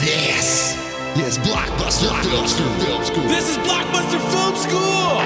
This is Blockbuster Film School. Film School. This is Blockbuster Film School.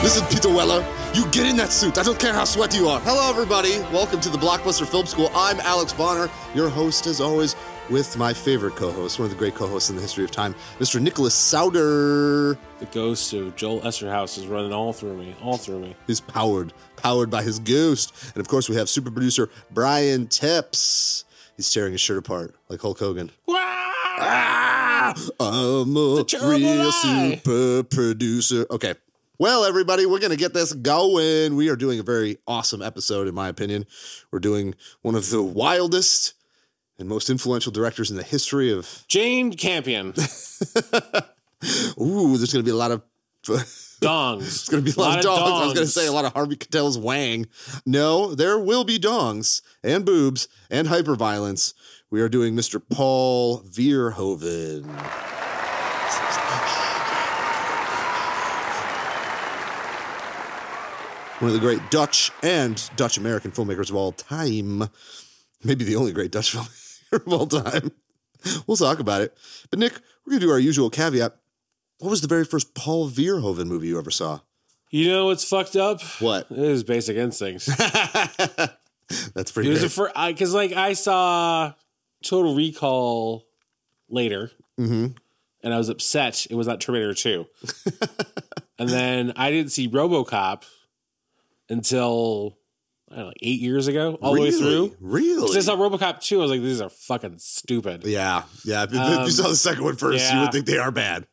This is Peter Weller. You get in that suit. I don't care how sweaty you are. Hello, everybody. Welcome to the Blockbuster Film School. I'm Alex Bonner, your host, as always, with my favorite co host, one of the great co hosts in the history of time, Mr. Nicholas Souter. The ghost of Joel Eszterhas is running all through me, all through me. He's powered, powered by his ghost. And of course, we have super producer Brian Tips. He's tearing his shirt apart like Hulk Hogan. Ah, I'm a real lie. super producer. Okay. Well, everybody, we're going to get this going. We are doing a very awesome episode, in my opinion. We're doing one of the wildest and most influential directors in the history of. Jane Campion, Ooh, there's going to be a lot of. dongs. It's going to be a lot, of dongs. I was going to say a lot of Harvey Keitel's wang. No, there will be dongs and boobs and hyperviolence. We are doing Mr. Paul Verhoeven. One of the great Dutch and Dutch American filmmakers of all time. Maybe the only great Dutch filmmaker of all time. We'll talk about it. But Nick, we're going to do our usual caveat. What was the very first Paul Verhoeven movie you ever saw? You know what's fucked up? What? It is Basic Instinct. That's pretty It was great. a for because like I saw Total Recall later, mm-hmm. and I was upset it was not Terminator Two, and then I didn't see RoboCop until know, like eight years ago, all the way through. Really? 'Cause I saw RoboCop 2, I was like, these are fucking stupid. yeah, yeah. If, Um, you saw the second one first, you would think they are bad.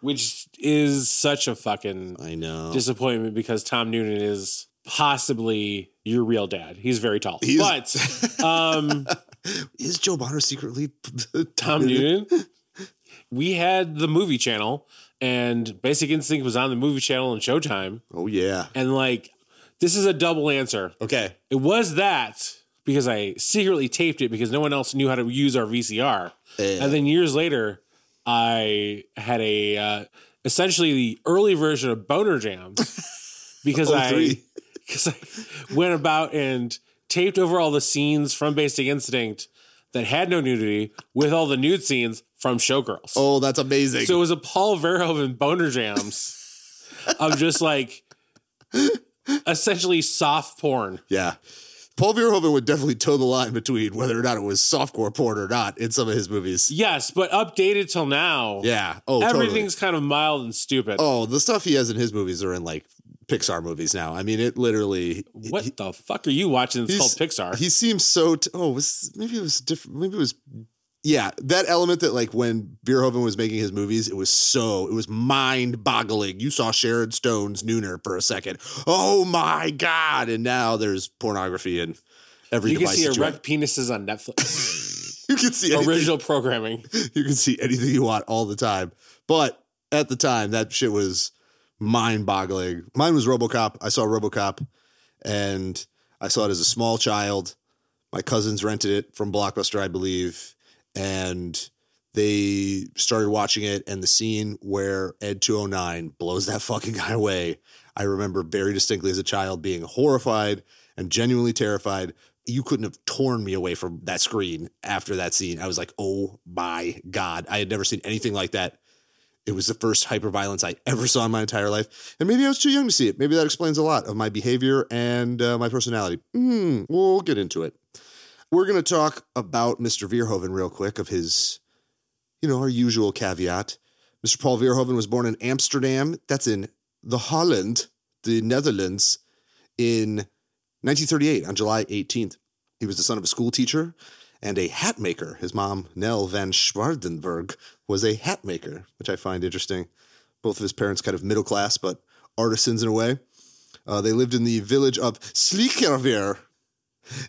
Which is such a fucking I know. disappointment because Tom Noonan is possibly your real dad. He's very tall. He's- but um Is Joe Bonner secretly Tom Noonan, we had the movie channel and Basic Instinct was on the movie channel and Showtime. Oh yeah. And like, this is a double answer. Okay. It was that because I secretly taped it because no one else knew how to use our VCR. Yeah. And then years later, I had a uh, essentially the early version of Boner Jam because I because I went about and taped over all the scenes from Basic Instinct that had no nudity with all the nude scenes from Showgirls. Oh, that's amazing. So it was a Paul Verhoeven Boner Jams of just like essentially soft porn. yeah. Paul Verhoeven would definitely toe the line between whether or not it was softcore porn or not in some of his movies. Yes, but updated till now. Yeah. Oh, Everything's kind of mild and stupid. Oh, the stuff he has in his movies are in like Pixar movies now. I mean, it literally. what the fuck are you watching? It's called Pixar. He seems so. T- oh, was maybe it was different. Maybe it was. Yeah, that element that like when Verhoeven was making his movies, it was so it was mind boggling. You saw Sharon Stone's Nooner for a second. Oh my god! And now there's pornography in every you can see erect penises on Netflix. you can see anything, Original programming. You can see anything you want all the time. But at the time, that shit was mind boggling. Mine was RoboCop. I saw RoboCop, and I saw it as a small child. My cousins rented it from Blockbuster, I believe, and they started watching it. And the scene where Ed 209 blows that fucking guy away, I remember very distinctly as a child being horrified and genuinely terrified. You couldn't have torn me away from that screen after that scene. I was like, oh my God. I had never seen anything like that. It was the first hyperviolence I ever saw in my entire life. And maybe I was too young to see it. Maybe that explains a lot of my behavior and uh, my personality. Hmm, we'll get into it. We're going to talk about Mr. Verhoeven real quick, of his, you know, our usual caveat. Mr. Paul Verhoeven was born in Amsterdam. That's in the Holland, the Netherlands, in 1938 on July 18th. He was the son of a school teacher and a hat maker. His mom, Nell van Schaardenburg, was a hat maker, which I find interesting. Both of his parents kind of middle class, but artisans in a way. Uh, they lived in the village of Slikkerveer.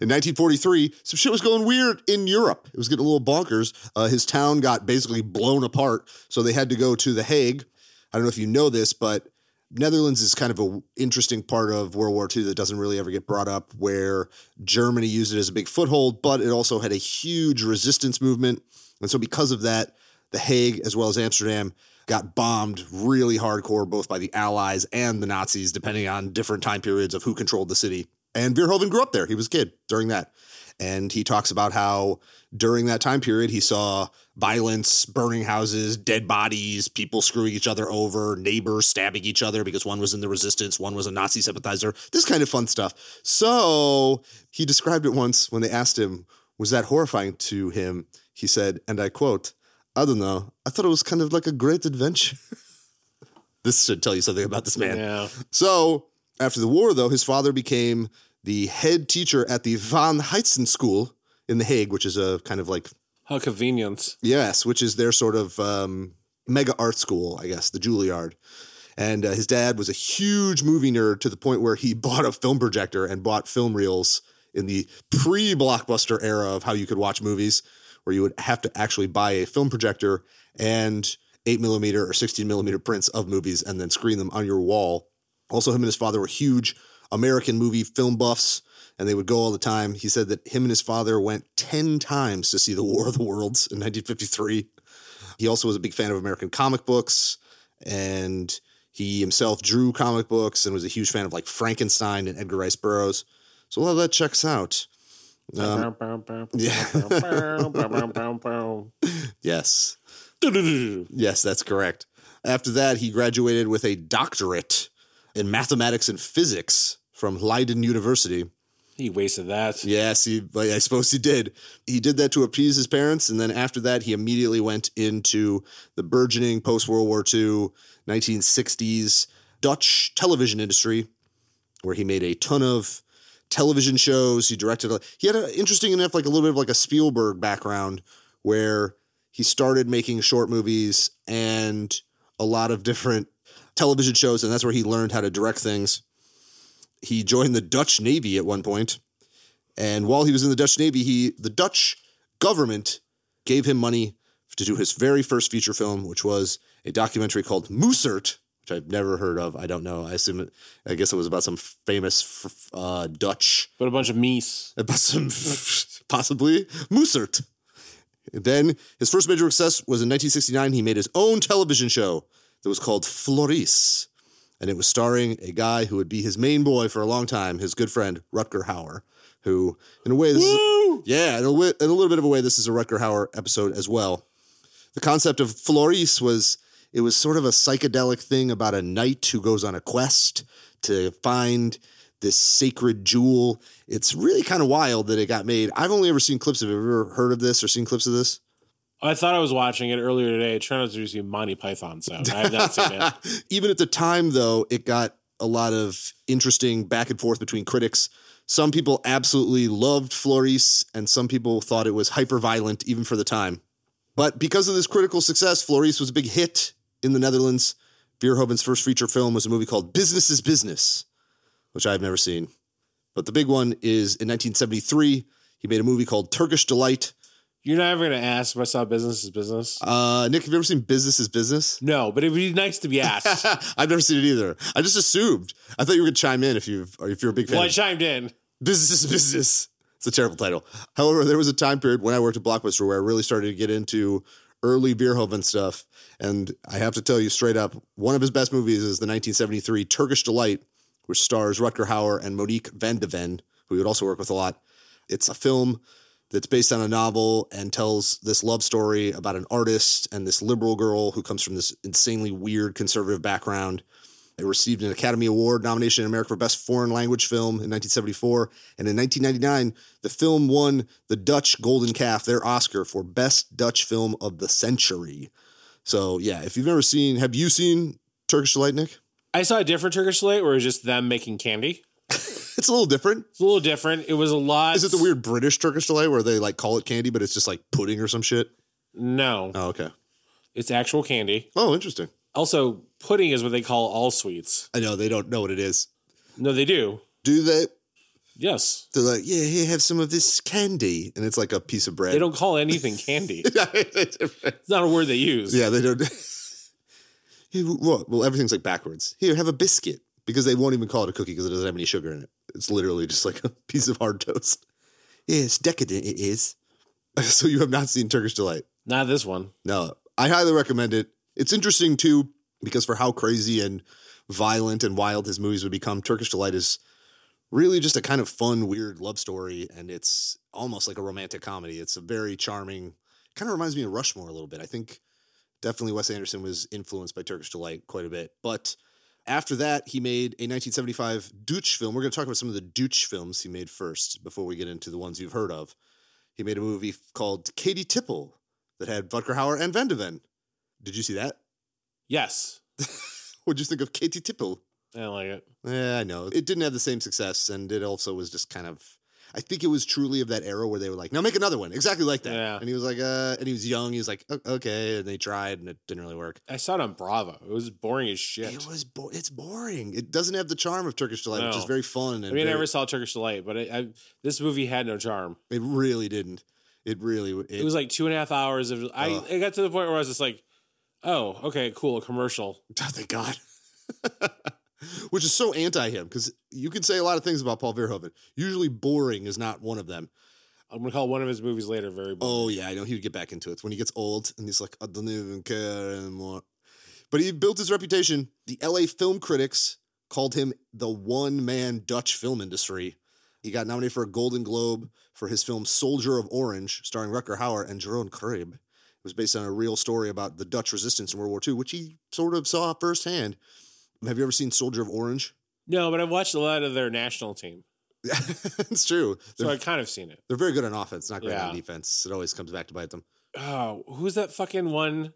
In 1943, some shit was going weird in Europe. It was getting a little bonkers. Uh, his town got basically blown apart, so they had to go to The Hague. I don't know if you know this, but Netherlands is kind of an interesting part of World War II that doesn't really ever get brought up, where Germany used it as a big foothold, but it also had a huge resistance movement. And so, because of that, The Hague, as well as Amsterdam, got bombed really hardcore, both by the Allies and the Nazis, depending on different time periods of who controlled the city. And Verhoeven grew up there. He was a kid during that. And he talks about how during that time period, he saw violence, burning houses, dead bodies, people screwing each other over, neighbors stabbing each other because one was in the resistance, one was a Nazi sympathizer, this kind of fun stuff. So he described it once when they asked him, was that horrifying to him? He said, and I quote, I don't know. I thought it was kind of like a great adventure. this should tell you something about this man. Yeah. So after the war, though, his father became the head teacher at the Van Heitzen School in The Hague, which is a kind of like, How convenient. yes, which is their sort of um, mega art school, I guess, the Juilliard. And uh, his dad was a huge movie nerd to the point where he bought a film projector and bought film reels in the pre blockbuster era of how you could watch movies, where you would have to actually buy a film projector and 8 millimeter or 16 millimeter prints of movies and then screen them on your wall. Also, him and his father were huge American movie film buffs, and they would go all the time. He said that him and his father went 10 times to see The War of the Worlds in 1953. He also was a big fan of American comic books, and he himself drew comic books and was a huge fan of like Frankenstein and Edgar Rice Burroughs. So a lot of that checks out. Um, yes. Yes, that's correct. After that, he graduated with a doctorate in mathematics and physics from Leiden University. he wasted that. Yes, he, I suppose he did. He did that to appease his parents. And then after that, he immediately went into the burgeoning post World War II, 1960s Dutch television industry, where he made a ton of television shows. He directed, a, he had an interesting enough, like a little bit of like a Spielberg background, where he started making short movies and a lot of different television shows. And that's where he learned how to direct things. He joined the Dutch Navy at one. And while he was in the Dutch Navy, he the Dutch government gave him money to do his very first feature film, which was a documentary called Moosert, which I've never heard of. I don't know. I assume it. I guess it was about some famous uh, Dutch, But a bunch of meese. about some possibly Moosert. Then his first major success was in 1969. He made his own television show that was called Floris, and it was starring a guy who would be his main boy for a long time, his good friend Rutger Hauer, who, in a way, this is, yeah, in a, in a little bit of a way, this is a Rutger Hauer episode as well. The concept of Floris was it was sort of a psychedelic thing about a knight who goes on a quest to find this sacred jewel. It's really kind of wild that it got made. I've only ever seen clips of it. Have you ever heard of this or seen clips of this? I thought I was watching it earlier today. It turned out to be Monty Python, so I have not seen it. Even at the time, though, it got a lot of interesting back and forth between critics. Some people absolutely loved Floris, and some people thought it was hyper violent, even for the time. But because of this critical success, Floris was a big hit in the Netherlands. Verhoeven's first feature film was a movie called Business is Business, which I've never seen. But the big one is in 1973, he made a movie called Turkish Delight. You're not ever going to ask if I saw business is business. Uh, Nick, have you ever seen Business is Business? No, but it would be nice to be asked. I've never seen it either. I just assumed. I thought you were going to chime in if you if you're a big fan. well, I chimed in. Business is Business. It's a terrible title. However, there was a time period when I worked at Blockbuster where I really started to get into early Verhoeven stuff. And I have to tell you straight up, one of his best movies is the 1973 Turkish Delight, which stars Rutger Hauer and Monique van de Ven, who he would also work with a lot. It's a film that's based on a novel and tells this love story about an artist and this liberal girl who comes from this insanely weird conservative background. It received an Academy Award nomination in America for Best Foreign Language Film in 1974. And in 1999, the film won the Dutch Golden Calf, their Oscar for Best Dutch Film of the Century. So, yeah, if you've never seen, have you seen Turkish Delight, Nick? I saw a different Turkish Delight where it was just them making candy. It's a little different. It's a little different. It was a lot. Is it the weird British Turkish Delight where they like call it candy, but it's just like pudding or some shit? No, Oh, okay. it's actual candy. Oh, interesting. Also, pudding is what they call all sweets. I know they don't know what it is. No, they do. Do they? Yes. They're like, yeah, here, have some of this candy, and it's like a piece of bread. They don't call anything candy. It's not a word they use. yeah, they don't. Here, what? Well, everything's like backwards. Here, have a biscuit because they won't even call it a cookie because it doesn't have any sugar in it. It's literally just like a piece of hard toast. Yeah, it's decadent. It is. So you have not seen Turkish delight? Not this one. No, I highly recommend it. It's interesting too because for how crazy and violent and wild his movies would become, Turkish Delight is really just a kind of fun, weird love story, and it's almost like a romantic comedy. It's a very charming. Kind of reminds me of Rushmore a little bit. I think definitely Wes Anderson was influenced by Turkish Delight quite a bit, but. After that, he made a 1975 Dutch film. We're going to talk about some of the Dutch films he made first before we get into the ones you've heard of. He made a movie called Keetje Tippel that had Hauer and Van de Ven. Did you see that? Yes. What'd you think of Keetje Tippel? I don't like it. Yeah, I know. It didn't have the same success, and it also was just kind of. I think it was truly of that era where they were like, "Now make another one exactly like that." Yeah. And he was like, "Uh," and he was young. He was like, "Okay," and they tried, and it didn't really work. I saw it on Bravo. It was boring as shit. It was. Bo- it's boring. It doesn't have the charm of Turkish delight, which is very fun. And I mean, I very- never saw Turkish Delight, but I, I, this movie had no charm. it really didn't. It really. It, It was like two and a half hours of. I Ugh. it got to the point where I was just like, "Oh, okay, cool, a commercial." Oh, thank God. Which is so anti him because you can say a lot of things about Paul Verhoeven. Usually, boring is not one of them. I'm gonna call one of his movies later very. Boring. Oh yeah, I know he would get back into it when he gets old and he's like, I don't even care anymore. But he built his reputation. The LA film critics called him the one man Dutch film industry. He got nominated for a Golden Globe for his film Soldier of Orange, starring Rutger Hauer and Jeroen Krabbé. It was based on a real story about the Dutch resistance in World War II, which he sort of saw firsthand. Have you ever seen Soldier of Orange? no, but I've watched a lot of their national team, Yeah, it's true. so They're, I've kind of seen it. they're very good on offense, not great on defense. It always comes back to bite them. Oh, who's that fucking one?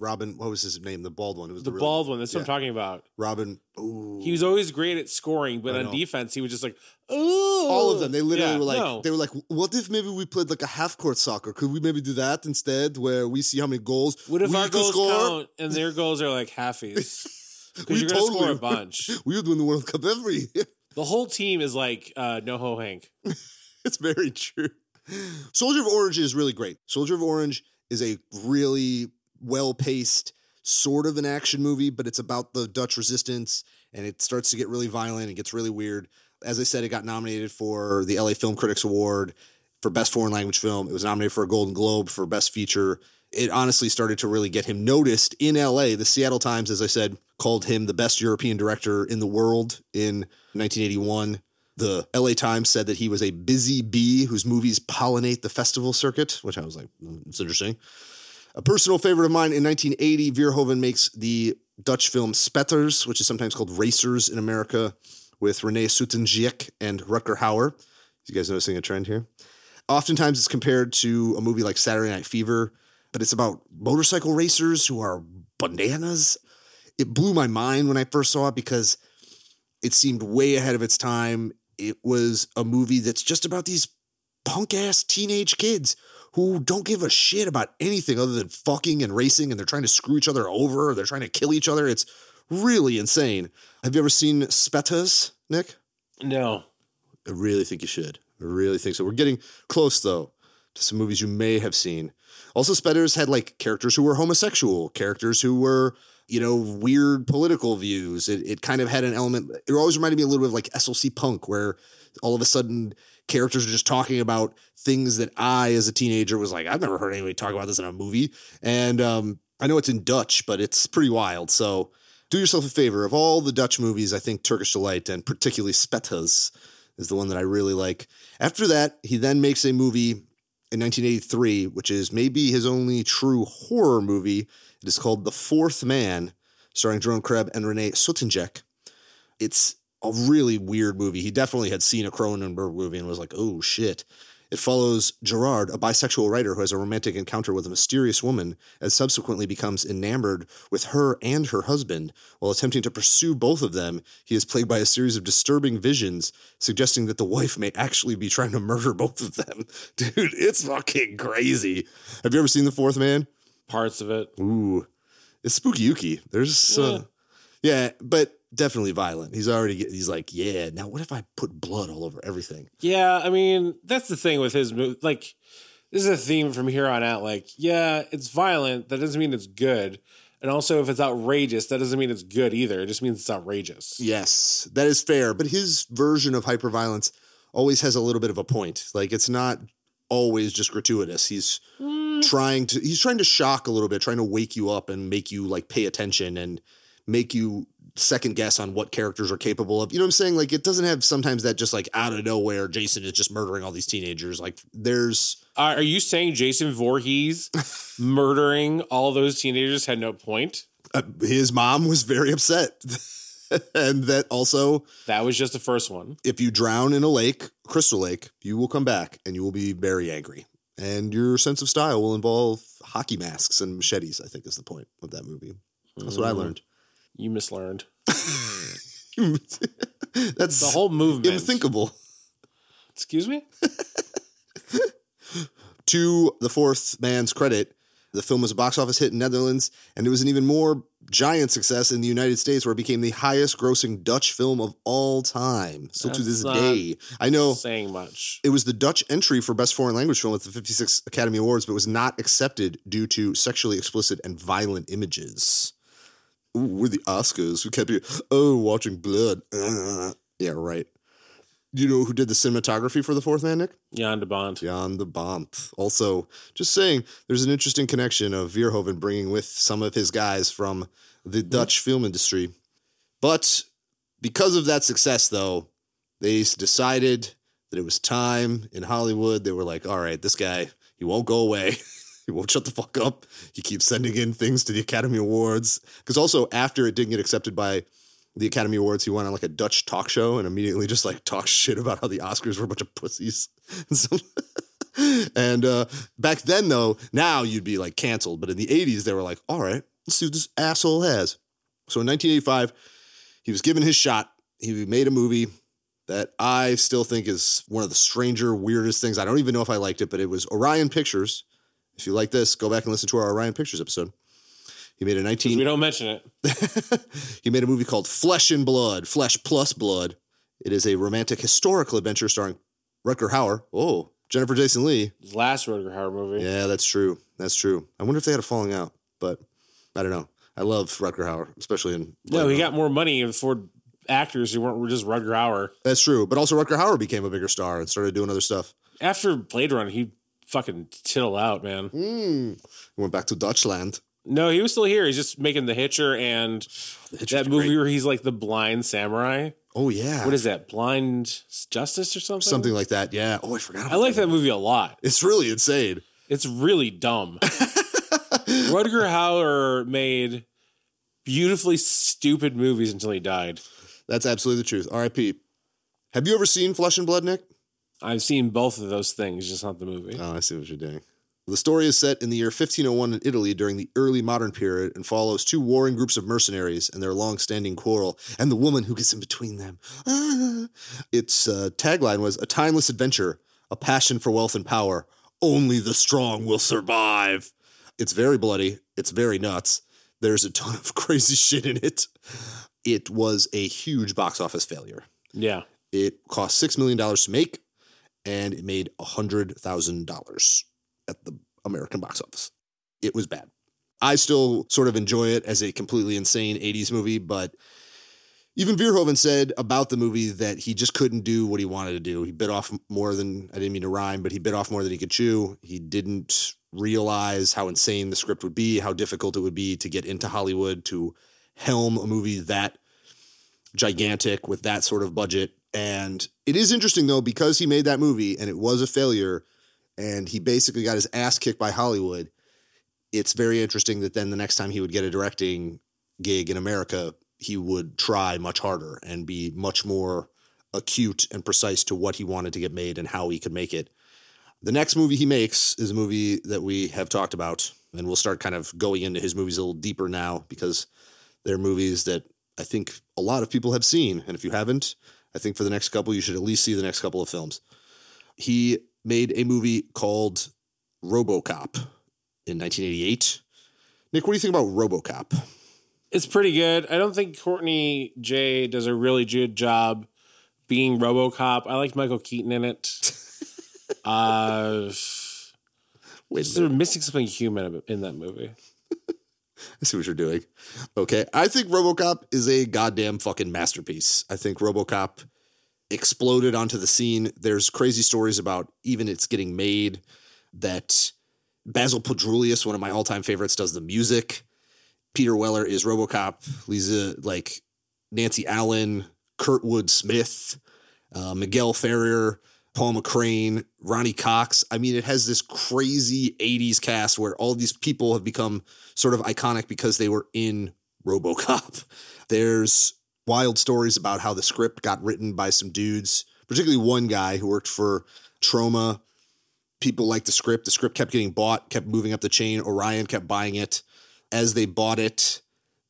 Robin, what was his name? The bald one. It was The really- bald one. That's what I'm talking about. Robin. Ooh. He was always great at scoring, but on defense, he was just like, "Oh." all of them. They literally Yeah, were like, no. they were like, what if maybe we played like a half court soccer? Could we maybe do that instead, where we see how many goals What if we our goals score? count and their goals are like halfies? We Because you're going to score a bunch. We would win the World Cup every year. The whole team is like uh, NoHo Hank. it's very true. Soldier of Orange is really great. Soldier of Orange is a really well paced, sort of an action movie, but it's about the Dutch resistance and it starts to get really violent. It gets really weird. As I said, it got nominated for the LA Film Critics Award for Best Foreign Language Film. It was nominated for a Golden Globe for Best Feature. It honestly started to really get him noticed in LA. The Seattle Times, as I said, called him the best European director in the world in 1981. The LA Times said that he was a busy bee whose movies pollinate the festival circuit, which I was like, "Mm, it's interesting. A personal favorite of mine in 1980, Verhoeven makes the Dutch film Spetters, which is sometimes called Racers in America, with Renee Soutendijk and Rutger Hauer. You guys noticing a trend here? Oftentimes it's compared to a movie like Saturday Night Fever, but it's about motorcycle racers who are bananas. It blew my mind when I first saw it because it seemed way ahead of its time. It was a movie that's just about these punk ass teenage kids who don't give a shit about anything other than fucking and racing and they're trying to screw each other over or they're trying to kill each other. It's really insane. Have you ever seen Spetters, Nick? No. I really think you should. I really think so. We're getting close though to some movies you may have seen. Also, Spetters had like characters who were homosexual, characters who were, you know, weird political views. It, it kind of had an element. It always reminded me a little bit of like SLC Punk, where all of a sudden characters are just talking about things that I, as a teenager, was like, I've never heard anybody talk about this in a movie. And um, I know it's in Dutch, but it's pretty wild. So do yourself a favor. Of all the Dutch movies, I think Turkish Delight and particularly Spetters is the one that I really like. After that, he then makes a movie in 1983, which is maybe his only true horror movie. It is called The Fourth Man, starring Jerome Krabbé and Renee Soutendijk. It's a really weird movie. He definitely had seen a Cronenberg movie and was like, oh shit. It follows Gerard, a bisexual writer who has a romantic encounter with a mysterious woman and subsequently becomes enamored with her and her husband. While attempting to pursue both of them, he is plagued by a series of disturbing visions, suggesting that the wife may actually be trying to murder both of them. Dude, it's fucking crazy. Have you ever seen The Fourth Man? Parts of it. Ooh, it's spooky ooky. There's, uh, yeah, but definitely violent. He's already, he's like, yeah, now what if I put blood all over everything? Yeah, I mean, that's the thing with his movie. Like, this is a theme from here on out. Like, yeah, it's violent. That doesn't mean it's good. And also, if it's outrageous, that doesn't mean it's good either. It just means it's outrageous. Yes, that is fair. But his version of hyperviolence always has a little bit of a point. Like it's not always just gratuitous. He's mm. trying to he's trying to shock a little bit, trying to wake you up and make you like pay attention and make you second guess on what characters are capable of. You know what I'm saying? Like it doesn't have sometimes that just like out of nowhere Jason is just murdering all these teenagers. Like there's Uh, are you saying Jason Voorhees murdering all those teenagers had no point? uh, his mom was very upset. and that also That was just the first one. if you drown in a lake, crystal lake, you will come back and you will be very angry. And your sense of style will involve hockey masks and machetes, I think is the point of that movie. That's what I Mm. learned. You mislearned. That's The whole movement. unthinkable. Excuse me? To the fourth man's credit, the film was a box office hit in Netherlands, and it was an even more giant success in the United States, where it became the highest grossing Dutch film of all time. Still to this day. I know Saying much. it was the Dutch entry for Best Foreign Language Film at the 56 Academy Awards, but was not accepted due to sexually explicit and violent images. Ooh, we're the Oscars. We kept you, oh, watching blood. Uh, yeah, right. You know who did the cinematography for The Fourth Man, Nick? Jan de Bont. Jan de Bont. Also, just saying, there's an interesting connection of Verhoeven bringing with some of his guys from the Dutch film industry. But because of that success, though, they decided that it was time in Hollywood. They were like, all right, this guy, he won't go away. he won't shut the fuck up. He keeps sending in things to the Academy Awards. Because also, after it didn't get accepted by the Academy Awards, he went on like a Dutch talk show and immediately just like talked shit about how the Oscars were a bunch of pussies. And so- and uh, back then, though, now you'd be like canceled. But in the 80s, they were like, all right, let's see what this asshole has. So in 1985, he was given his shot. He made a movie that I still think is one of the stranger, weirdest things. I don't even know if I liked it, but it was Orion Pictures. If you like this, go back and listen to our Orion Pictures episode. He made a 19 We don't mention it. he made a movie called Flesh and Blood, Flesh Plus Blood. It is a romantic historical adventure starring Rutger Hauer. Oh, Jennifer Jason Lee. His last Rutger Hauer movie. Yeah, that's true. That's true. I wonder if they had a falling out, but I don't know. I love Rutger Hauer, especially in. No, he got more money for actors who weren't just Rutger Hauer. That's true. But also, Rutger Hauer became a bigger star and started doing other stuff. After Blade Runner, he fucking chill out, man. Mm. Went back to Dutchland. No, he was still here. He's just making The Hitcher and The that movie great. where he's like the blind samurai. Oh yeah, What is that? Blind Justice or something? something like that? Yeah. Oh, I forgot. I like that movie a lot. It's really insane. It's really dumb. Rutger Hauer made beautifully stupid movies until he died. That's absolutely the truth. R.I.P. Have you ever seen Flesh and Blood, Nick? I've seen both of those things, just not the movie. Oh, I see what you're doing. The story is set in the year 1501 in Italy during the early modern period and follows two warring groups of mercenaries and their long-standing quarrel and the woman who gets in between them. Ah. Its uh, tagline was a timeless adventure, a passion for wealth and power. Only the strong will survive. It's very bloody. It's very nuts. There's a ton of crazy shit in it. It was a huge box office failure. Yeah. It cost $6 million to make, and it made $100,000 at the American box office. It was bad. I still sort of enjoy it as a completely insane 80s movie, but even Verhoeven said about the movie that he just couldn't do what he wanted to do. He bit off more than, I didn't mean to rhyme, but he bit off more than he could chew. He didn't realize how insane the script would be, how difficult it would be to get into Hollywood to helm a movie that gigantic with that sort of budget. And it is interesting though, because he made that movie and it was a failure and he basically got his ass kicked by Hollywood. It's very interesting that then the next time he would get a directing gig in America, he would try much harder and be much more acute and precise to what he wanted to get made and how he could make it. The next movie he makes is a movie that we have talked about, and we'll start kind of going into his movies a little deeper now because they're movies that I think a lot of people have seen. And if you haven't, I think for the next couple, you should at least see the next couple of films. He made a movie called Robocop in 1988. Nick, what do you think about Robocop? It's pretty good. I don't think Courtney J does a really good job being RoboCop. I liked Michael Keaton in it. uh, Wait they're missing something human in that movie. I see what you're doing. Okay. I think Robocop is a goddamn fucking masterpiece. I think Robocop exploded onto the scene. There's crazy stories about even it's getting made that Basil Poledouris, one of my all-time favorites, does the music. Peter Weller is RoboCop. Lisa, like Nancy Allen, Kurtwood Smith, uh, Miguel Ferrer, Paul McCrane, Ronny Cox. I mean, it has this crazy 80s cast where all these people have become sort of iconic because they were in RoboCop. There's wild stories about how the script got written by some dudes, particularly one guy who worked for Trauma. People liked the script. The script kept getting bought, kept moving up the chain. Orion kept buying it. As they bought it,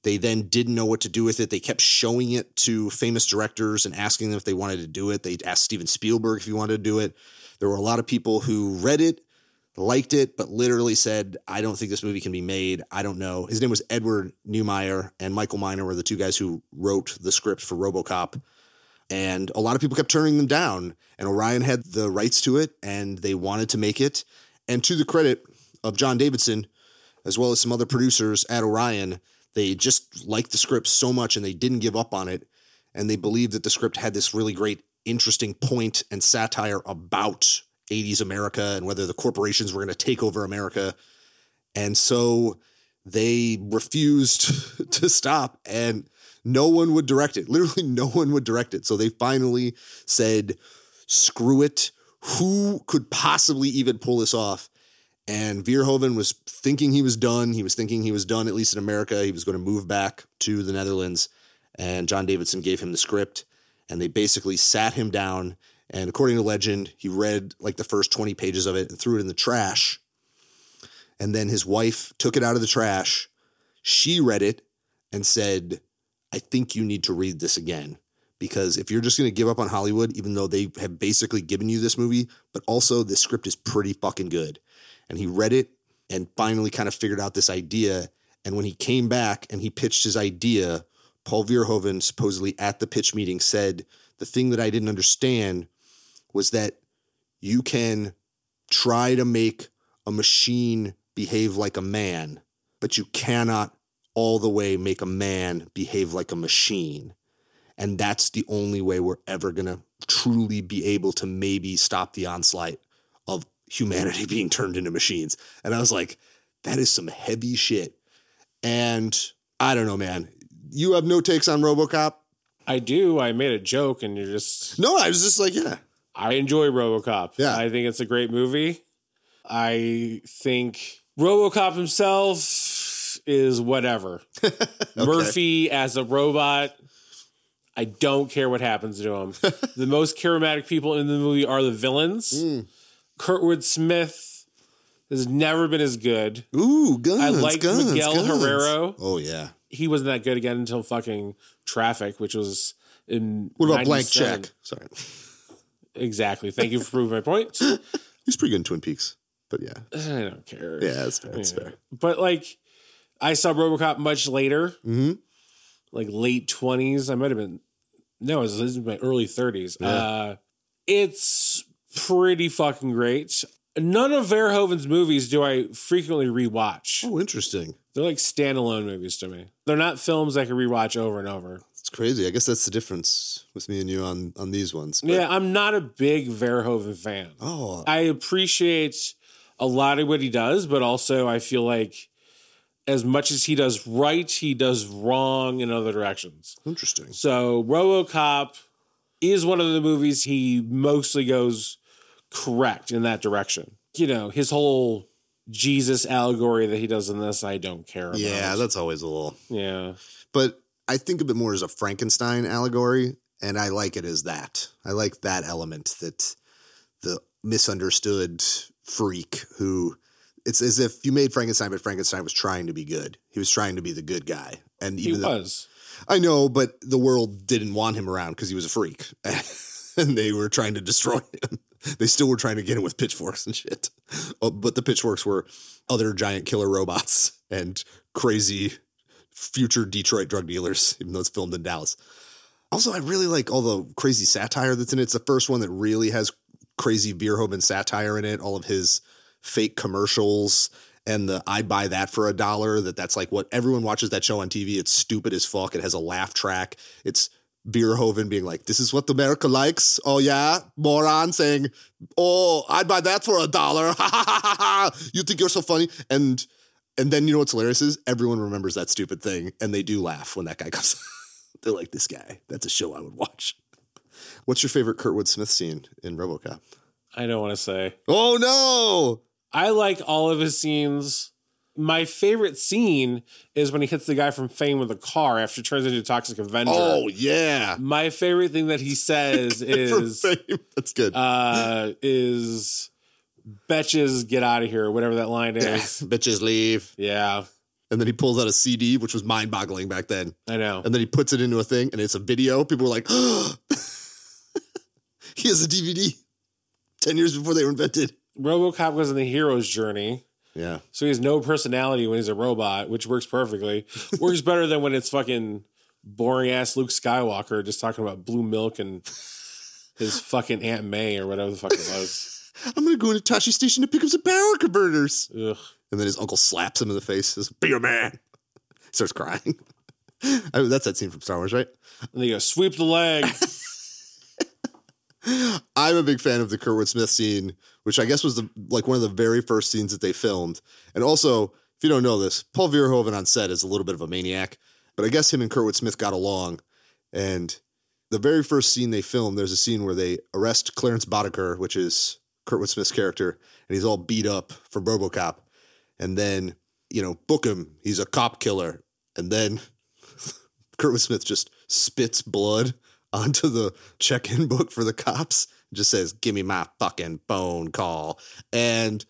they then didn't know what to do with it. They kept showing it to famous directors and asking them if they wanted to do it. They asked Steven Spielberg if he wanted to do it. There were a lot of people who read it, liked it, but literally said, I don't think this movie can be made. I don't know. His name was Edward Neumeier and Michael Miner were the two guys who wrote the script for Robocop. And a lot of people kept turning them down. And Orion had the rights to it and they wanted to make it. And to the credit of Jon Davison, as well as some other producers at Orion, they just liked the script so much and they didn't give up on it. And they believed that the script had this really great, interesting point and satire about 80s America and whether the corporations were going to take over America. And so they refused to stop and no one would direct it. Literally, no one would direct it. So they finally said, screw it. Who could possibly even pull this off? And Verhoeven was thinking he was done. He was thinking he was done, at least in America. He was going to move back to the Netherlands. And Jon Davison gave him the script. And they basically sat him down. And according to legend, he read like the first 20 pages of it and threw it in the trash. And then his wife took it out of the trash. She read it and said, I think you need to read this again. Because if you're just going to give up on Hollywood, even though they have basically given you this movie, but also this script is pretty fucking good. And he read it and finally kind of figured out this idea. And when he came back and he pitched his idea, Paul Verhoeven supposedly at the pitch meeting said, The thing that I didn't understand was that you can try to make a machine behave like a man, but you cannot all the way make a man behave like a machine. And that's the only way we're ever going to truly be able to maybe stop the onslaught of humanity being turned into machines. And I was like, that is some heavy shit. And I don't know, man. You have no takes on Robocop? I do. I made a joke, and you're just. No, I was just like, yeah. I enjoy RoboCop. Yeah. I think it's a great movie. I think RoboCop himself is whatever. Murphy as a robot, I don't care what happens to him. the most charismatic people in the movie are the villains. Mm. Kurtwood Smith has never been as good. Ooh, guns. I like guns, Miguel guns. Herrero. Oh, yeah. He wasn't that good again until fucking Traffic, which was in What about Blank Check? Sorry. Exactly. Thank you for proving my point. He's pretty good in Twin Peaks. But yeah. I don't care. Yeah, that's fair. Yeah. fair. But like, I saw RoboCop much later, hmm like late twenties. I might have been no, it was, this is my early thirties. Yeah. Uh, it's pretty fucking great. None of Verhoeven's movies do I frequently rewatch. Oh, interesting. They're like standalone movies to me. They're not films I can rewatch over and over. It's crazy. I guess that's the difference with me and you on on these ones. But- Yeah, I'm not a big Verhoeven fan. Oh, I appreciate a lot of what he does, but also I feel like as much as he does right, he does wrong in other directions. interesting. So RoboCop is one of the movies he mostly goes correct in that direction. You know, his whole Jesus allegory that he does in this, I don't care about. Yeah, that's always a little. yeah. But I think of it more as a Frankenstein allegory, and I like it as that. I like that element that the misunderstood freak who it's as if you made Frankenstein, but Frankenstein was trying to be good. He was trying to be the good guy, and He even though was. I know, but the world didn't want him around because he was a freak, and they were trying to destroy him. They still were trying to get him with pitchforks and shit. Oh, but the pitchforks were other giant killer robots and crazy future Detroit drug dealers, even though it's filmed in Dallas. Also, I really like all the crazy satire that's in it. It's the first one that really has crazy Verhoeven satire in it. All of his fake commercials and the I'd buy that for a dollar. That that's like what everyone watches that show on TV. It's stupid as fuck. It has a laugh track. It's Verhoeven being like, "This is what America likes." Oh yeah, moron saying, "Oh, I'd buy that for a dollar." you think you're so funny, and and then you know what's hilarious is everyone remembers that stupid thing, and they do laugh when that guy comes. They're like, "This guy, that's a show I would watch." What's your favorite Kurtwood Smith scene in RoboCop? I don't want to say. Oh no! I like all of his scenes. My favorite scene is when he hits the guy from Fame with a car after he turns into a Toxic Avenger. Oh yeah! My favorite thing that he says is. That's good. uh is betches get out of here, whatever that line is. bitches leave. Yeah, And then he pulls out a CD, which was mind boggling back then. I know. And then he puts it into a thing and it's a video. People were like, he has a DVD 10 years before they were invented. RoboCop goes on the hero's journey. Yeah. So he has no personality when he's a robot, which works perfectly. works better than when it's fucking boring ass Luke Skywalker just talking about blue milk and his fucking Aunt May or whatever the fuck it was. I'm going to go into Tosche Station to pick up some power converters. Ugh. And then his uncle slaps him in the face, says, Be a man. Starts crying. I mean, that's that scene from Star Wars, right? And they go, sweep the leg. I'm a big fan of the Kurtwood Smith scene, which I guess was the like one of the very first scenes that they filmed. And also, if you don't know this, Paul Verhoeven on set is a little bit of a maniac, but I guess him and Kurtwood Smith got along. And the very first scene they filmed, there's a scene where they arrest Clarence Boddicker, which is Kurtwood Smith's character, and he's all beat up from RoboCop. And then, you know, book him. He's a cop killer. And then Kurtwood Smith just spits blood onto the check-in book for the cops. Just says, "Give me my fucking phone call." And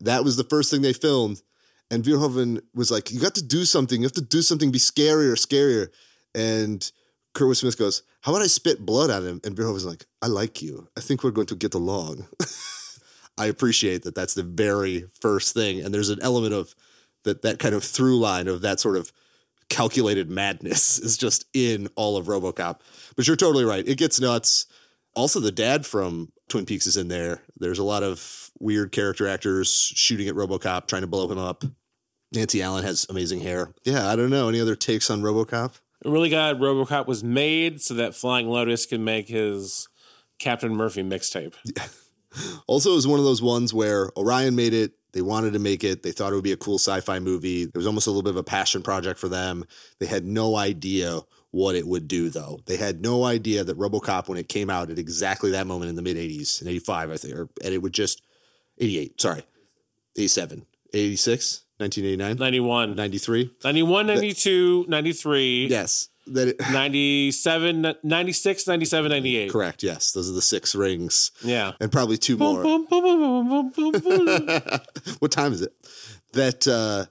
that was the first thing they filmed. And Verhoeven was like, "You got to do something. You have to do something. Be scarier, scarier." And Kurtwood Smith goes, "How about I spit blood at him?" And Verhoeven's like, "I like you. I think we're going to get along." I appreciate that. That's the very first thing, and there's an element of that that kind of through line of that sort of calculated madness is just in all of RoboCop. But you're totally right. It gets nuts. Also, the dad from Twin Peaks is in there. There's a lot of weird character actors shooting at RoboCop, trying to blow him up. Nancy Allen has amazing hair. Yeah, I don't know. Any other takes on RoboCop? I'm really glad RoboCop was made so that Flying Lotus can make his Captain Murphy mixtape. Also, it was one of those ones where Orion made it. They wanted to make it. They thought it would be a cool sci-fi movie. It was almost a little bit of a passion project for them. They had no idea what it would do, though. They had no idea that RoboCop, when it came out at exactly that moment in the mid '80s, in '85, I think, or, and it would just '88. Sorry, '87, '86, 1989, 91. 93. 91, 92, 93, Yes, that it, 97, 96, 97, 98. correct. Yes, those are the six rings, Yeah. and probably two more. what time is it? That uh,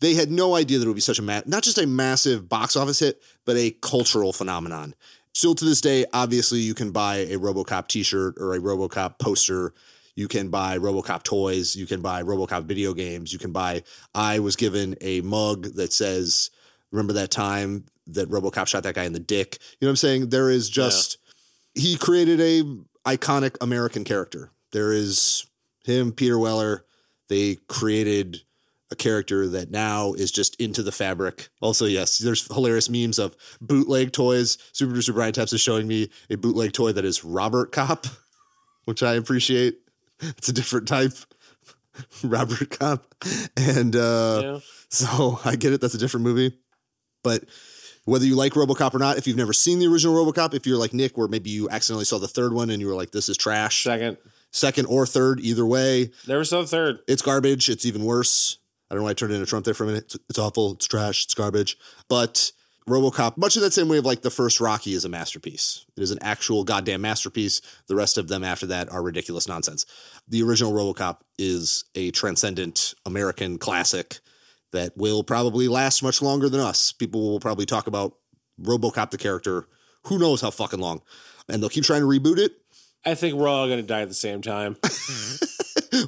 they had no idea that it would be such a ma- not just a massive box office hit, but a cultural phenomenon. Still to this day, obviously, you can buy a RoboCop T-shirt or a RoboCop poster. You can buy RoboCop toys. You can buy RoboCop video games. You can buy. I was given a mug that says, "Remember that time that RoboCop shot that guy in the dick?" You know what I'm saying? There is just he created a iconic American character. There is him, Peter Weller. They created a character that now is just into the fabric. Also, yes, there's hilarious memes of bootleg toys. Super producer Brian Tepps is showing me a bootleg toy that is Robert Cop, which I appreciate. It's a different type. Robert Cop. And uh Yeah. so I get it. That's a different movie. But whether you like Robocop or not, if you've never seen the original Robocop, if you're like Nick, where maybe you accidentally saw the third one and you were like, this is trash, Second. second or third, either way, Never saw the third. it's garbage. It's even worse. I don't know why I turned into Trump there for a minute. It's, it's awful. It's trash. It's garbage. But Robocop, much of that same way of like the first Rocky is a masterpiece. It is an actual goddamn masterpiece. The rest of them after that are ridiculous nonsense. The original Robocop is a transcendent American classic that will probably last much longer than us. People will probably talk about Robocop the character who knows how fucking long. And they'll keep trying to reboot it. I think we're all going to die at the same time.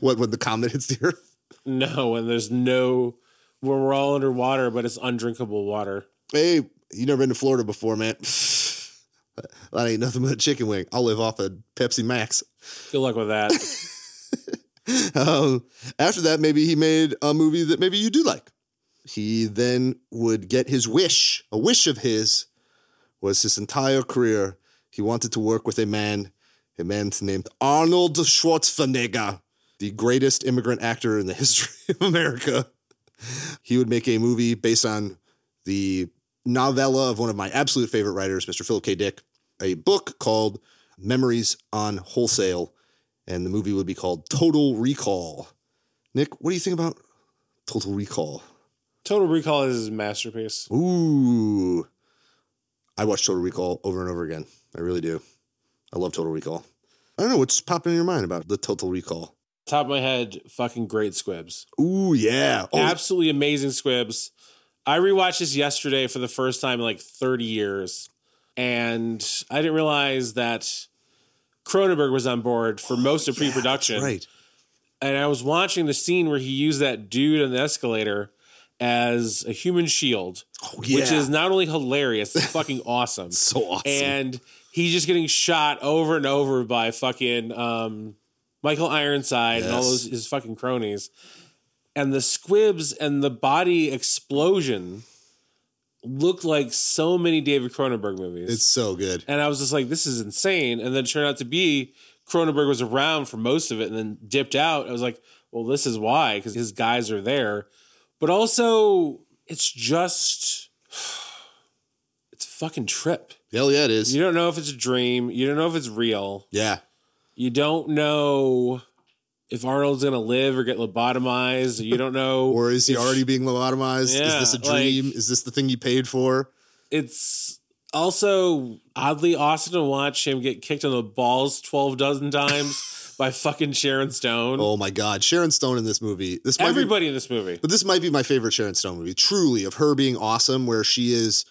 What when the comet hits the earth? no, and there's no, when we're all underwater, but it's undrinkable water. Hey, you never been to Florida before, man. that ain't nothing but a chicken wing. I'll live off of Pepsi Max. Good luck with that. Um, after that, maybe he made a movie that maybe you do like. He then would get his wish, a wish of his was his entire career he wanted to work with a man, a man named Arnold Schwarzenegger, the greatest immigrant actor in the history of America. He would make a movie based on the novella of one of my absolute favorite writers, Mr. Philip K. Dick, a book called Memories on Wholesale, and the movie would be called Total Recall. Nick, what do you think about Total Recall? Total Recall is his masterpiece. Ooh. I watch Total Recall over and over again. I really do. I love Total Recall. I don't know what's popping in your mind about the Total Recall. Top of my head, fucking great squibs. Ooh, yeah. Oh, Absolutely amazing squibs. I rewatched this yesterday for the first time in like 30 years. And I didn't realize that Cronenberg was on board for oh, most of yeah, pre production. Right. And I was watching the scene where he used that dude on the escalator as a human shield, Oh, which is not only hilarious, it's fucking awesome. so awesome. and he's just getting shot over and over by fucking um, Michael Ironside and all those his fucking cronies. And the squibs and the body explosion look like so many David Cronenberg movies. it's so good. and I was just like, this is insane. And then it turned out to be Cronenberg was around for most of it and then dipped out. I was like, well, this is why, because his guys are there. But also, it's just, it's a fucking trip. Hell yeah, it is. You don't know if it's a dream. You don't know if it's real. Yeah. You don't know if Arnold's gonna live or get lobotomized. You don't know. Or is he if- already being lobotomized? is this a dream? like- is this the thing you paid for? It's also oddly awesome to watch him get kicked in the balls twelve dozen times by fucking Sharon Stone. Oh my God. Sharon Stone in this movie. This might be Everybody in this movie. But this might be my favorite Sharon Stone movie, truly, of her being awesome, where she is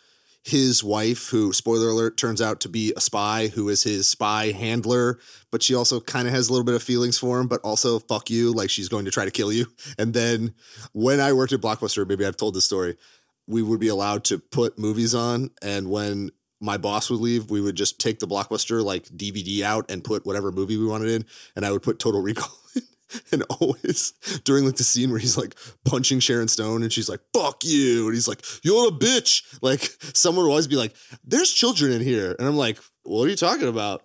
his wife, who, spoiler alert, turns out to be a spy, who is his spy handler, but she also kind of has a little bit of feelings for him, but also fuck you, like she's going to try to kill you. And then when I worked at Blockbuster, maybe I've told this story, we would be allowed to put movies on, and when my boss would leave, we would just take the Blockbuster like DVD out and put whatever movie we wanted in, and I would put Total Recall in. And always during like the scene where he's like punching Sharon Stone and she's like, fuck you. And he's like, you're a bitch. Like someone would always be like, there's children in here. And I'm like, what are you talking about?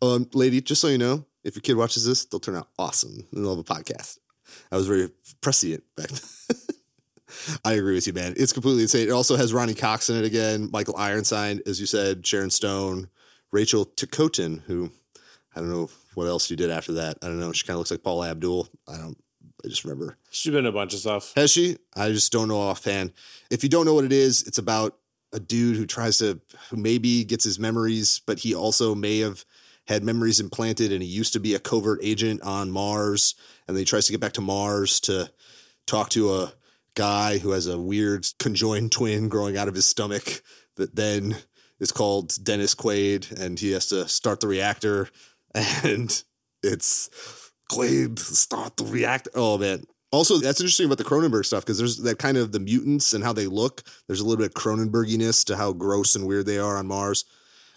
Um, lady, just so you know, if your kid watches this, they'll turn out awesome and they'll have a podcast. I was very prescient back then. I agree with you, man. It's completely insane. It also has Ronny Cox in it again, Michael Ironside, as you said, Sharon Stone, Rachel Ticotin, who I don't know what else you did after that. I don't know. She kind of looks like Paula Abdul. I don't. I just remember. She's been in a bunch of stuff. Has she? I just don't know offhand. If you don't know what it is, it's about a dude who tries to, who maybe gets his memories, but he also may have had memories implanted and he used to be a covert agent on Mars. And then he tries to get back to Mars to talk to a guy who has a weird conjoined twin growing out of his stomach that then is called Dennis Quaid. And he has to start the reactor. And it's Quaid, start the reactor. Oh, man. Also, that's interesting about the Cronenberg stuff because there's that kind of the mutants and how they look. There's a little bit of Cronenberginess to how gross and weird they are on Mars.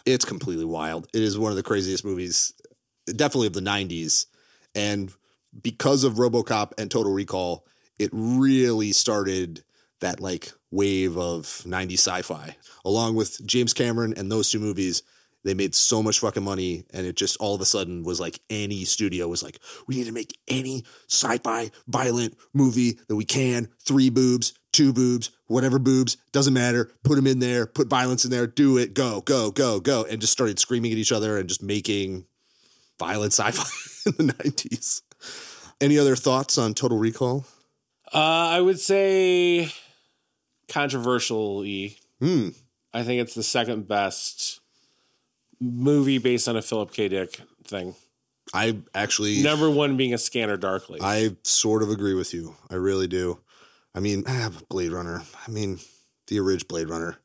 It's completely wild. It is one of the craziest movies, definitely of the 90s. And because of Robocop and Total Recall, it really started that like wave of 90s sci-fi. Along with James Cameron and those two movies, they made so much fucking money and it just all of a sudden was like any studio was like we need to make any sci-fi violent movie that we can. Three boobs two boobs whatever boobs doesn't matter. Put them in there put violence in there do it. Go go go go. And just started screaming at each other and just making violent sci-fi in the 90s any other thoughts on total recall Uh, I would say controversially, hmm I think it's the second best movie based on a Philip K. Dick thing. i actually Number one being a Scanner Darkly. I sort of agree with you. I really do. I mean, ah, Blade Runner. I mean, the original Blade Runner.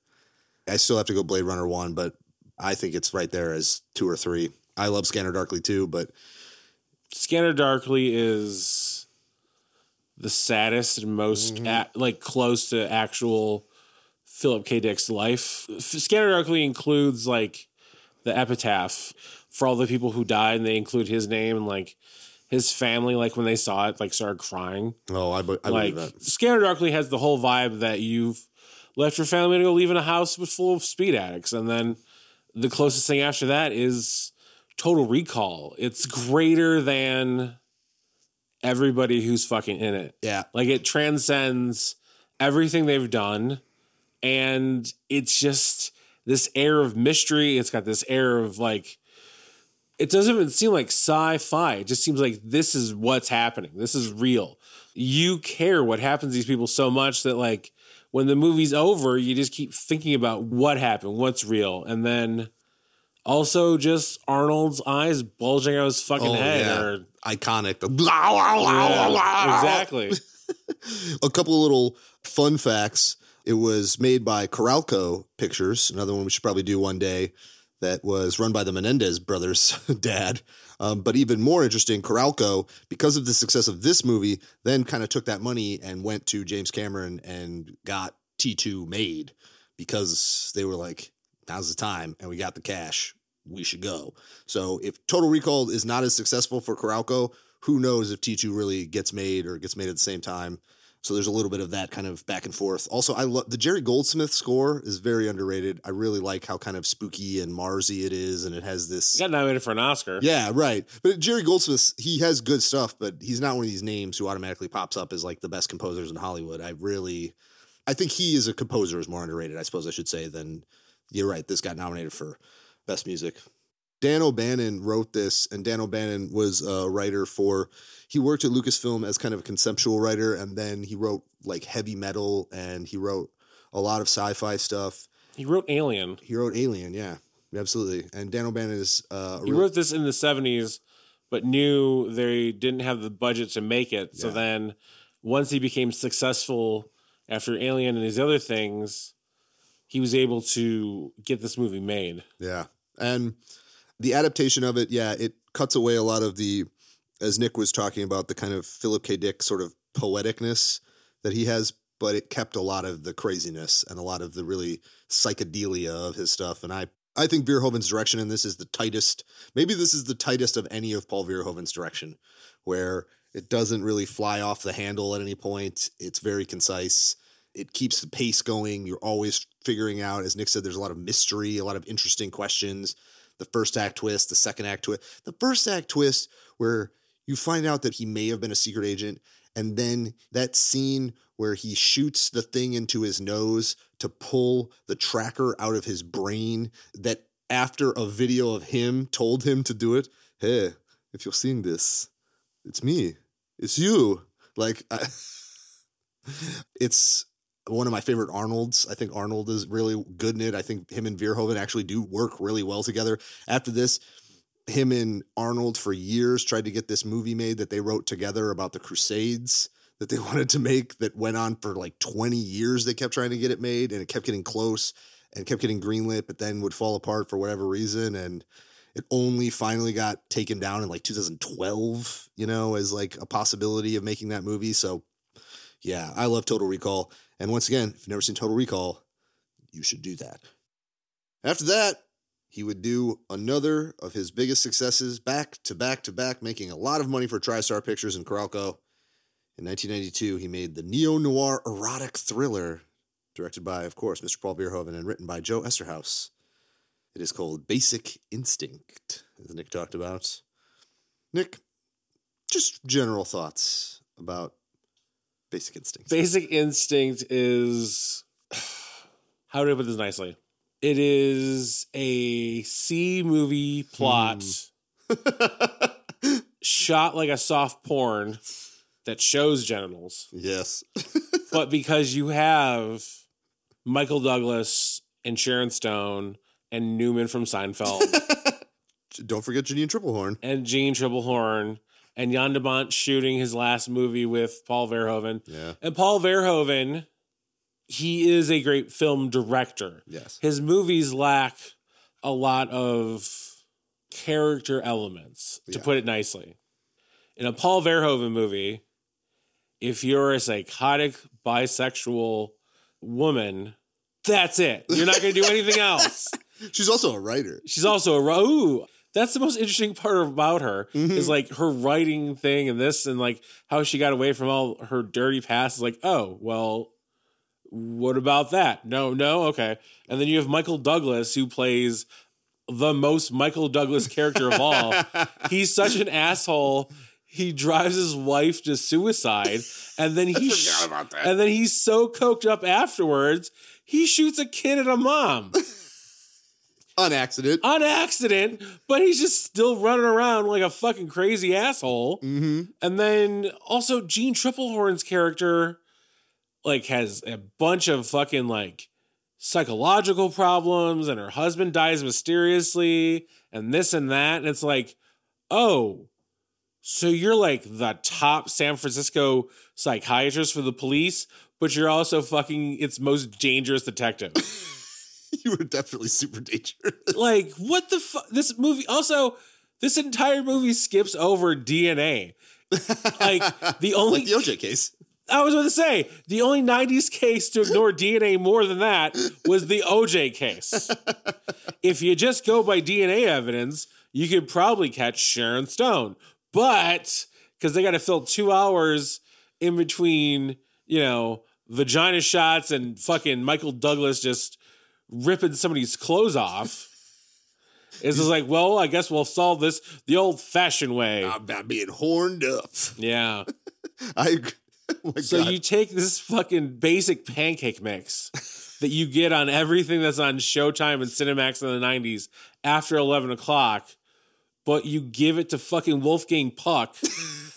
I still have to go Blade Runner one, but I think it's right there as two or three. I love Scanner Darkly too, but Scanner Darkly is the saddest and most Mm-hmm. a- like close to actual Philip K. Dick's life. F- Scanner Darkly includes like the epitaph for all the people who died, and they include his name and like his family. Like when they saw it, like started crying. oh, I, be- I like believe that. Scanner Darkly has the whole vibe that you've left your family to go live in a house with full of speed addicts, and then the closest thing after that is Total Recall. It's greater than everybody who's fucking in it. Yeah. Like it transcends everything they've done. And it's just this air of mystery. It's got this air of like, it doesn't even seem like sci fi. It just seems like this is what's happening. This is real. You care what happens to these people so much that, like, when the movie's over, you just keep thinking about what happened, what's real. And then also just Arnold's eyes bulging out his fucking Oh, head yeah. or Iconic. The blah, blah, blah, blah, blah. Yeah, exactly. A couple of little fun facts. It was made by Carolco Pictures, another one we should probably do one day. That was run by the Menendez brothers' dad. Um, but even more interesting, Carolco, because of the success of this movie, then kind of took that money and went to James Cameron and got T2 made because they were like, now's the time and we got the cash. We should go. So if Total Recall is not as successful for Carolco, who knows if T2 really gets made or gets made at the same time. So there's a little bit of that kind of back and forth. Also, I love the Jerry Goldsmith score is very underrated. I really like how kind of spooky and Marsy it is, and it has this. Got nominated for an Oscar. Yeah, right. But Jerry Goldsmith, he has good stuff, but he's not one of these names who automatically pops up as like the best composers in Hollywood. I really, I think he is a composer is more underrated. I suppose I should say than you're right. This got nominated for best music. Dan O'Bannon wrote this, and Dan O'Bannon was a writer for. He worked at Lucasfilm as kind of a conceptual writer, and then he wrote like heavy metal, and he wrote a lot of sci-fi stuff. He wrote Alien. He wrote Alien, yeah, absolutely. And Dan O'Bannon is uh, He wrote this in the 70s, but knew they didn't have the budget to make it. So Yeah. then once he became successful after Alien and these other things, he was able to get this movie made. Yeah. And the adaptation of it, yeah, it cuts away a lot of the, as Nick was talking about, the kind of Philip K. Dick sort of poeticness that he has, but it kept a lot of the craziness and a lot of the really psychedelia of his stuff. And I, I think Verhoeven's direction in this is the tightest. Maybe this is the tightest of any of Paul Verhoeven's direction, where it doesn't really fly off the handle at any point. It's very concise. It keeps the pace going. You're always figuring out, as Nick said, there's a lot of mystery, a lot of interesting questions. The first act twist, the second act twist, the first act twist where you find out that he may have been a secret agent, and then that scene where he shoots the thing into his nose to pull the tracker out of his brain. That after a video of him told him to do it. Hey, if you're seeing this, it's me. It's you. Like, I, it's one of my favorite Arnolds. I think Arnold is really good in it. I think him and Verhoeven actually do work really well together. After this, him and Arnold for years tried to get this movie made that they wrote together about the Crusades that they wanted to make that went on for like 20 years. They kept trying to get it made and it kept getting close and kept getting greenlit, but then would fall apart for whatever reason. And it only finally got taken down in like 2012, you know, as like a possibility of making that movie. So yeah, I love Total Recall. And once again, if you've never seen Total Recall, you should do that. After that, he would do another of his biggest successes back to back to back, making a lot of money for TriStar Pictures and Carolco. In 1992, he made the neo noir erotic thriller, directed by, of course, Mr. Paul Verhoeven and written by Joe Eszterhas. It is called Basic Instinct, as Nick talked about. Nick, just general thoughts about Basic Instinct. Basic Instinct is how do I put this nicely? It is a C movie plot hmm. shot like a soft porn that shows genitals. yes. but because you have Michael Douglas and Sharon Stone and Newman from Seinfeld Don't forget Janine Tripplehorn. and Jeanne Tripplehorn and Jan de Bont shooting his last movie with Paul Verhoeven. Yeah. And Paul Verhoeven, he is a great film director. Yes. His movies lack a lot of character elements, to Yeah. put it nicely. In a Paul Verhoeven movie, if you're a psychotic bisexual woman, that's it. You're not going to do anything else. She's also a writer. She's also a ooh. That's the most interesting part about her Mhm. is like her writing thing and this and like how she got away from all her dirty past. Is like, oh well, What about that? No, no, okay. And then you have Michael Douglas who plays the most Michael Douglas character of all. He's such an asshole. He drives his wife to suicide, and then he sh- and then he's so coked up afterwards, he shoots a kid at a mom On accident. on accident, but he's just still running around like a fucking crazy asshole. mm-hmm. And then also Jeanne Tripplehorn's character like has a bunch of fucking like psychological problems and her husband dies mysteriously and this and that and it's like oh so you're like the top San Francisco psychiatrist for the police but you're also fucking its most dangerous detective You were definitely super dangerous. like what the fuck this movie also this entire movie skips over DNA like the only like the OJ case. I was going to say the only 90s case to ignore DNA more than that was the OJ case. if you just go by DNA evidence, you could probably catch Sharon Stone. But because they got to fill two hours in between, you know, vagina shots and fucking Michael Douglas just ripping somebody's clothes off. It's just like, well, I guess we'll solve this the old fashioned way. I'm being horned up. yeah. I. Oh So God. you take this fucking basic pancake mix that you get on everything that's on Showtime and Cinemax in the '90s after 11 o'clock, but you give it to fucking Wolfgang Puck.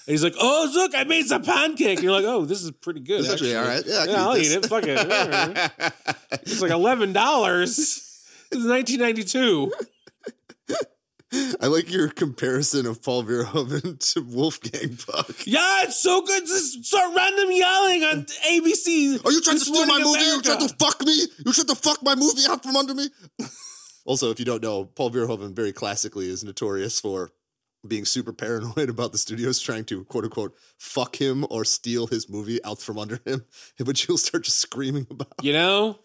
And he's like, "Oh, look, I made some pancake." And you're like, "Oh, this is pretty good. It's actually all right. Yeah, I can I'll eat eat it. Fuck it. It's like eleven dollars. This is 1992. I like your comparison of Paul Verhoeven to Wolfgang Puck. Yeah, it's so good. Just start random yelling on ABC. Are you trying to steal my Morning movie? You trying to fuck me? You trying to fuck my movie out from under me? Also, if you don't know, Paul Verhoeven very classically is notorious for being super paranoid about the studios trying to quote unquote fuck him or steal his movie out from under him, which he'll start just screaming about. You know,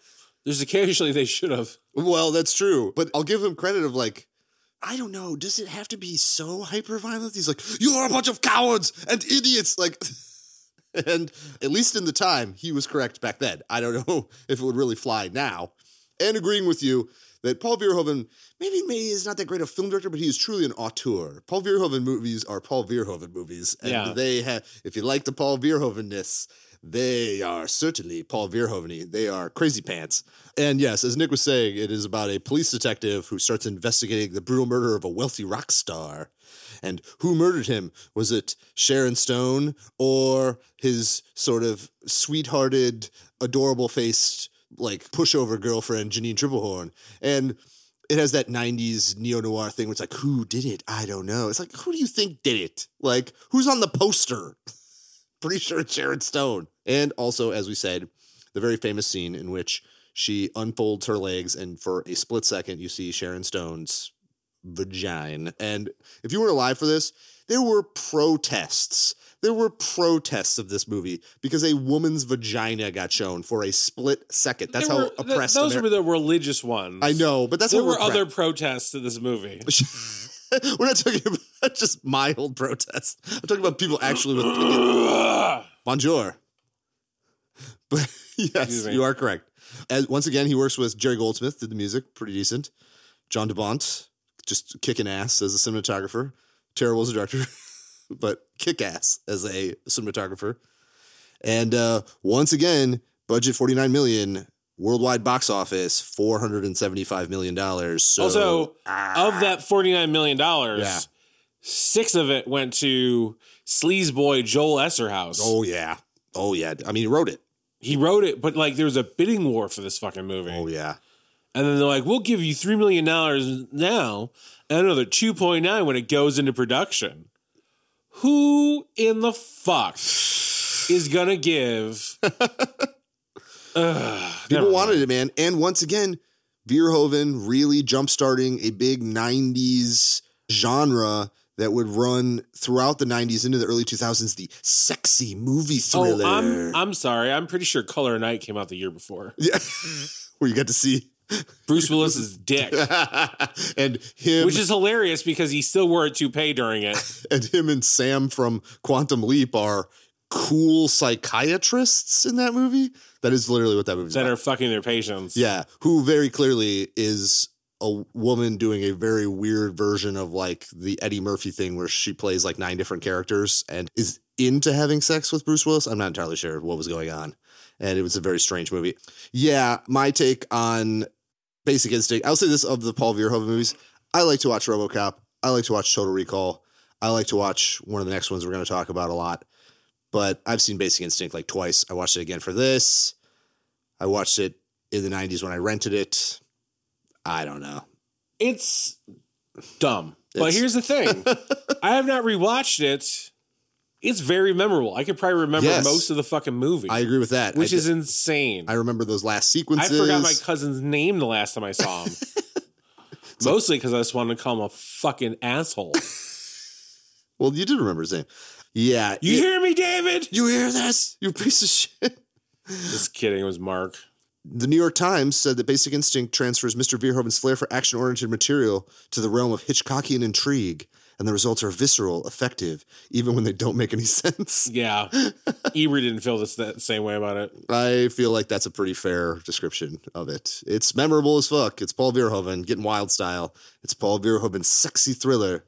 there's occasionally they should have. Well, that's true. But I'll give him credit of like, I don't know, does it have to be so hyper violent? He's like, You're a bunch of cowards and idiots. Like and at least in the time, he was correct back then. I don't know if it would really fly now. And agreeing with you that Paul Verhoeven maybe maybe is not that great a film director, but he is truly an auteur. Paul Verhoeven movies are Paul Verhoeven movies. And Yeah. they have if you like the Paul Verhoevenness, they are certainly Paul Verhoeven. They are crazy pants. And yes, as Nick was saying, it is about a police detective who starts investigating the brutal murder of a wealthy rock star. And who murdered him? Was it Sharon Stone or his sort of sweethearted, adorable faced, like pushover girlfriend, Janine Tripplehorn? And it has that 90s neo noir thing where it's like, who did it? I don't know. It's like, who do you think did it? Like, who's on the poster? Pretty sure it's Sharon Stone. And also, as we said, the very famous scene in which she unfolds her legs, and for a split second, you see Sharon Stone's vagina. And if you were alive for this, there were protests. There were protests of this movie because a woman's vagina got shown for a split second. That's how were- th- oppressed. those Ameri- were the religious ones. I know, but that's There were oppressed- other protests to this movie. We're not talking about just mild protests. I'm talking about people actually with picket. Bonjour. But yes, you are correct. As, once again, he works with Jerry Goldsmith, did the music, pretty decent. John de Bont, just kicking ass as a cinematographer. Terrible as a director, but kick ass as a cinematographer. And uh, once again, budget 49 million, worldwide box office 475 million dollars. So also, ah, of that $49 million, Yeah. six of it went to sleaze boy Joel Eszterhas. oh yeah, oh yeah. I mean, he wrote it. He wrote it, but like there was a bidding war for this fucking movie. Oh yeah. And then they're like, we'll give you $3 million now and another 2.9 when it goes into production. Who in the fuck is to give? People wanted mind. it, man. And once again, Verhoeven really jumpstarting a big 90s genre that would run throughout the 90s into the early 2000s, the sexy movie thriller. Oh, I'm I'm sorry. I'm pretty sure Color of Night came out the year before. yeah. Where you got to see Bruce Willis's dick, and him which is hilarious because he still wore a toupee during it. and him and Sam from Quantum Leap are cool psychiatrists in that movie. That is literally what that movie is. that about. are fucking their patients. Yeah, who very clearly is a woman doing a very weird version of like the Eddie Murphy thing where she plays like nine different characters and is into having sex with Bruce Willis. I'm not entirely sure what was going on. And it was a very strange movie. Yeah, my take on Basic Instinct. I'll say this of the Paul Verhoeven movies. I like to watch RoboCop. I like to watch Total Recall. I like to watch one of the next ones we're going to talk about a lot. But I've seen Basic Instinct like twice. I watched it again for this. I watched it in the 90s when I rented it. I don't know. It's dumb. but here's the thing I have not rewatched it. It's very memorable. I could probably remember Yes. most of the fucking movie, I agree with that. which I, is insane. I remember those last sequences. I forgot my cousin's name the last time I saw him. Mostly because I just wanted to call him a fucking asshole. well, you did remember his name. Yeah. You it- hear me, David? you hear this? You piece of shit. Just kidding. It was Mark. The New York Times said that Basic Instinct transfers Mr. Verhoeven's flair for action oriented material to the realm of Hitchcockian intrigue, and the results are visceral, effective, even when they don't make any sense. Yeah. Ebert didn't feel this that same way about it. I feel like that's a pretty fair description of it. It's memorable as fuck. It's Paul Verhoeven getting wild style. It's Paul Verhoeven's sexy thriller.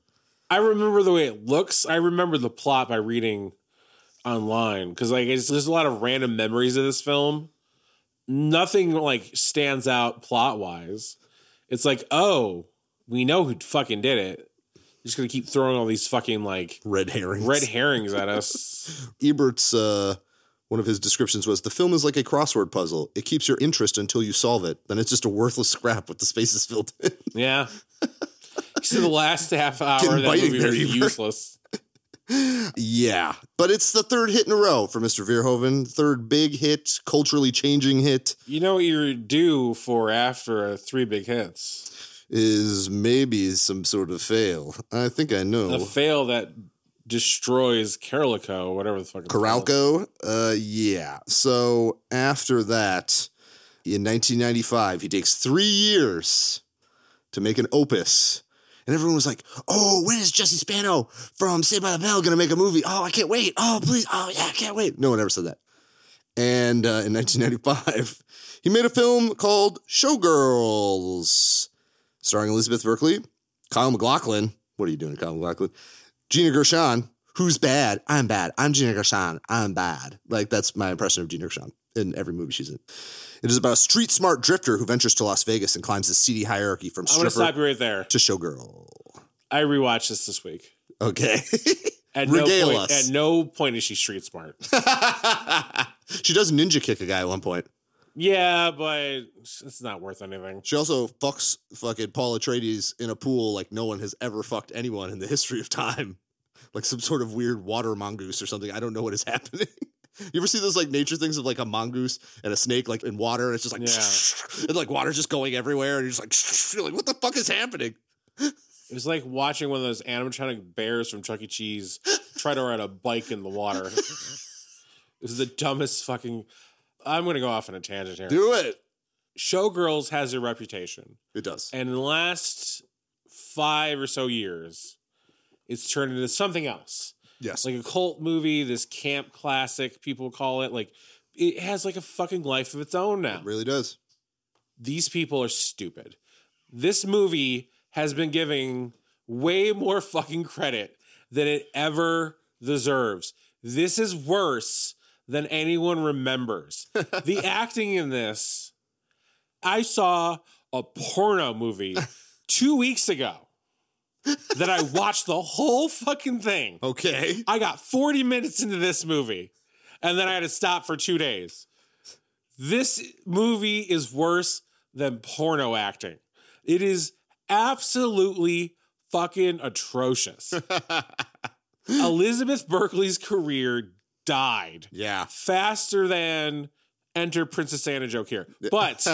I remember the way it looks. I remember the plot by reading online because like it's, there's a lot of random memories of this film. Nothing like stands out plot wise. It's like, oh, we know who fucking did it. Just gonna keep throwing all these fucking like Red herrings. red herrings at us. Ebert's uh, one of his descriptions was the film is like a crossword puzzle. It keeps your interest until you solve it. Then it's just a worthless scrap with the spaces filled in. Yeah. So the last half hour Getting that movie was Ebert. useless. yeah, but it's the third hit in a row for Mr. Verhoeven. Third big hit, culturally changing hit You know what you're due for after uh, three big hits? Is maybe some sort of fail. I think I know. A fail that destroys Carolco, whatever the fuck. it's called. Uh, yeah. So after that, in 1995, he takes three years to make an opus. And everyone was like, oh, when is Jesse Spano from Saved by the Bell going to make a movie? Oh, I can't wait. Oh, please. Oh, yeah, I can't wait. No one ever said that. And uh, in 1995, he made a film called Showgirls, starring Elizabeth Berkley, Kyle MacLachlan. What are you doing, Kyle MacLachlan? Gina Gershon, who's bad? I'm bad. I'm Gina Gershon. I'm bad. Like that's my impression of Gina Gershon in every movie she's in. It is about a street smart drifter who ventures to Las Vegas and climbs the seedy hierarchy from I'm to stop stripper you right there. to showgirl. I rewatched this this week. Okay. At no, Regale point, us. at no point is she street smart. she does ninja kick a guy at one point. Yeah, but it's not worth anything. She also fucks fucking Paul Atreides in a pool like no one has ever fucked anyone in the history of time. Like some sort of weird water mongoose or something. I don't know what is happening. You ever see those like nature things of like a mongoose and a snake like in water and it's just like and like water's just going everywhere and you're just like you're like what the fuck is happening? It was like watching one of those animatronic bears from Chuck E. Cheese try to ride a bike in the water. this is the dumbest fucking. I'm going to go off on a tangent here. Do it. Showgirls has a reputation. It does. And in the last five or so years, it's turned into something else. Yes. Like a cult movie, this camp classic, people call it. Like it has like a fucking life of its own now. it really does. These people are stupid. This movie has been giving way more fucking credit than it ever deserves. This is worse than anyone remembers. the acting in this, I saw a porno movie two weeks ago that I watched the whole fucking thing. Okay. I got 40 minutes into this movie and then I had to stop for two days. This movie is worse than porno acting. It is absolutely fucking atrocious. Elizabeth Berkley's career died Yeah. faster than enter Princess Anna joke here. But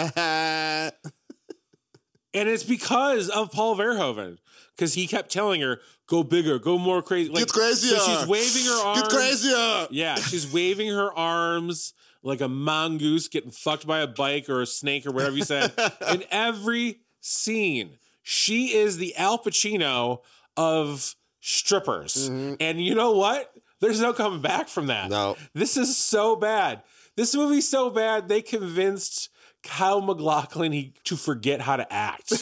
and it's because of Paul Verhoeven. Because he kept telling her, go bigger, go more crazy. Like, Get crazier. So she's waving her arms. Get crazier. Yeah, she's waving her arms like a mongoose getting fucked by a bike or a snake or whatever you said. In every scene, she is the Al Pacino of strippers. Mm-hmm. And you know what? There's no coming back from that. No. This is so bad. This movie's so bad. They convinced Kyle MacLachlan he, to forget how to act.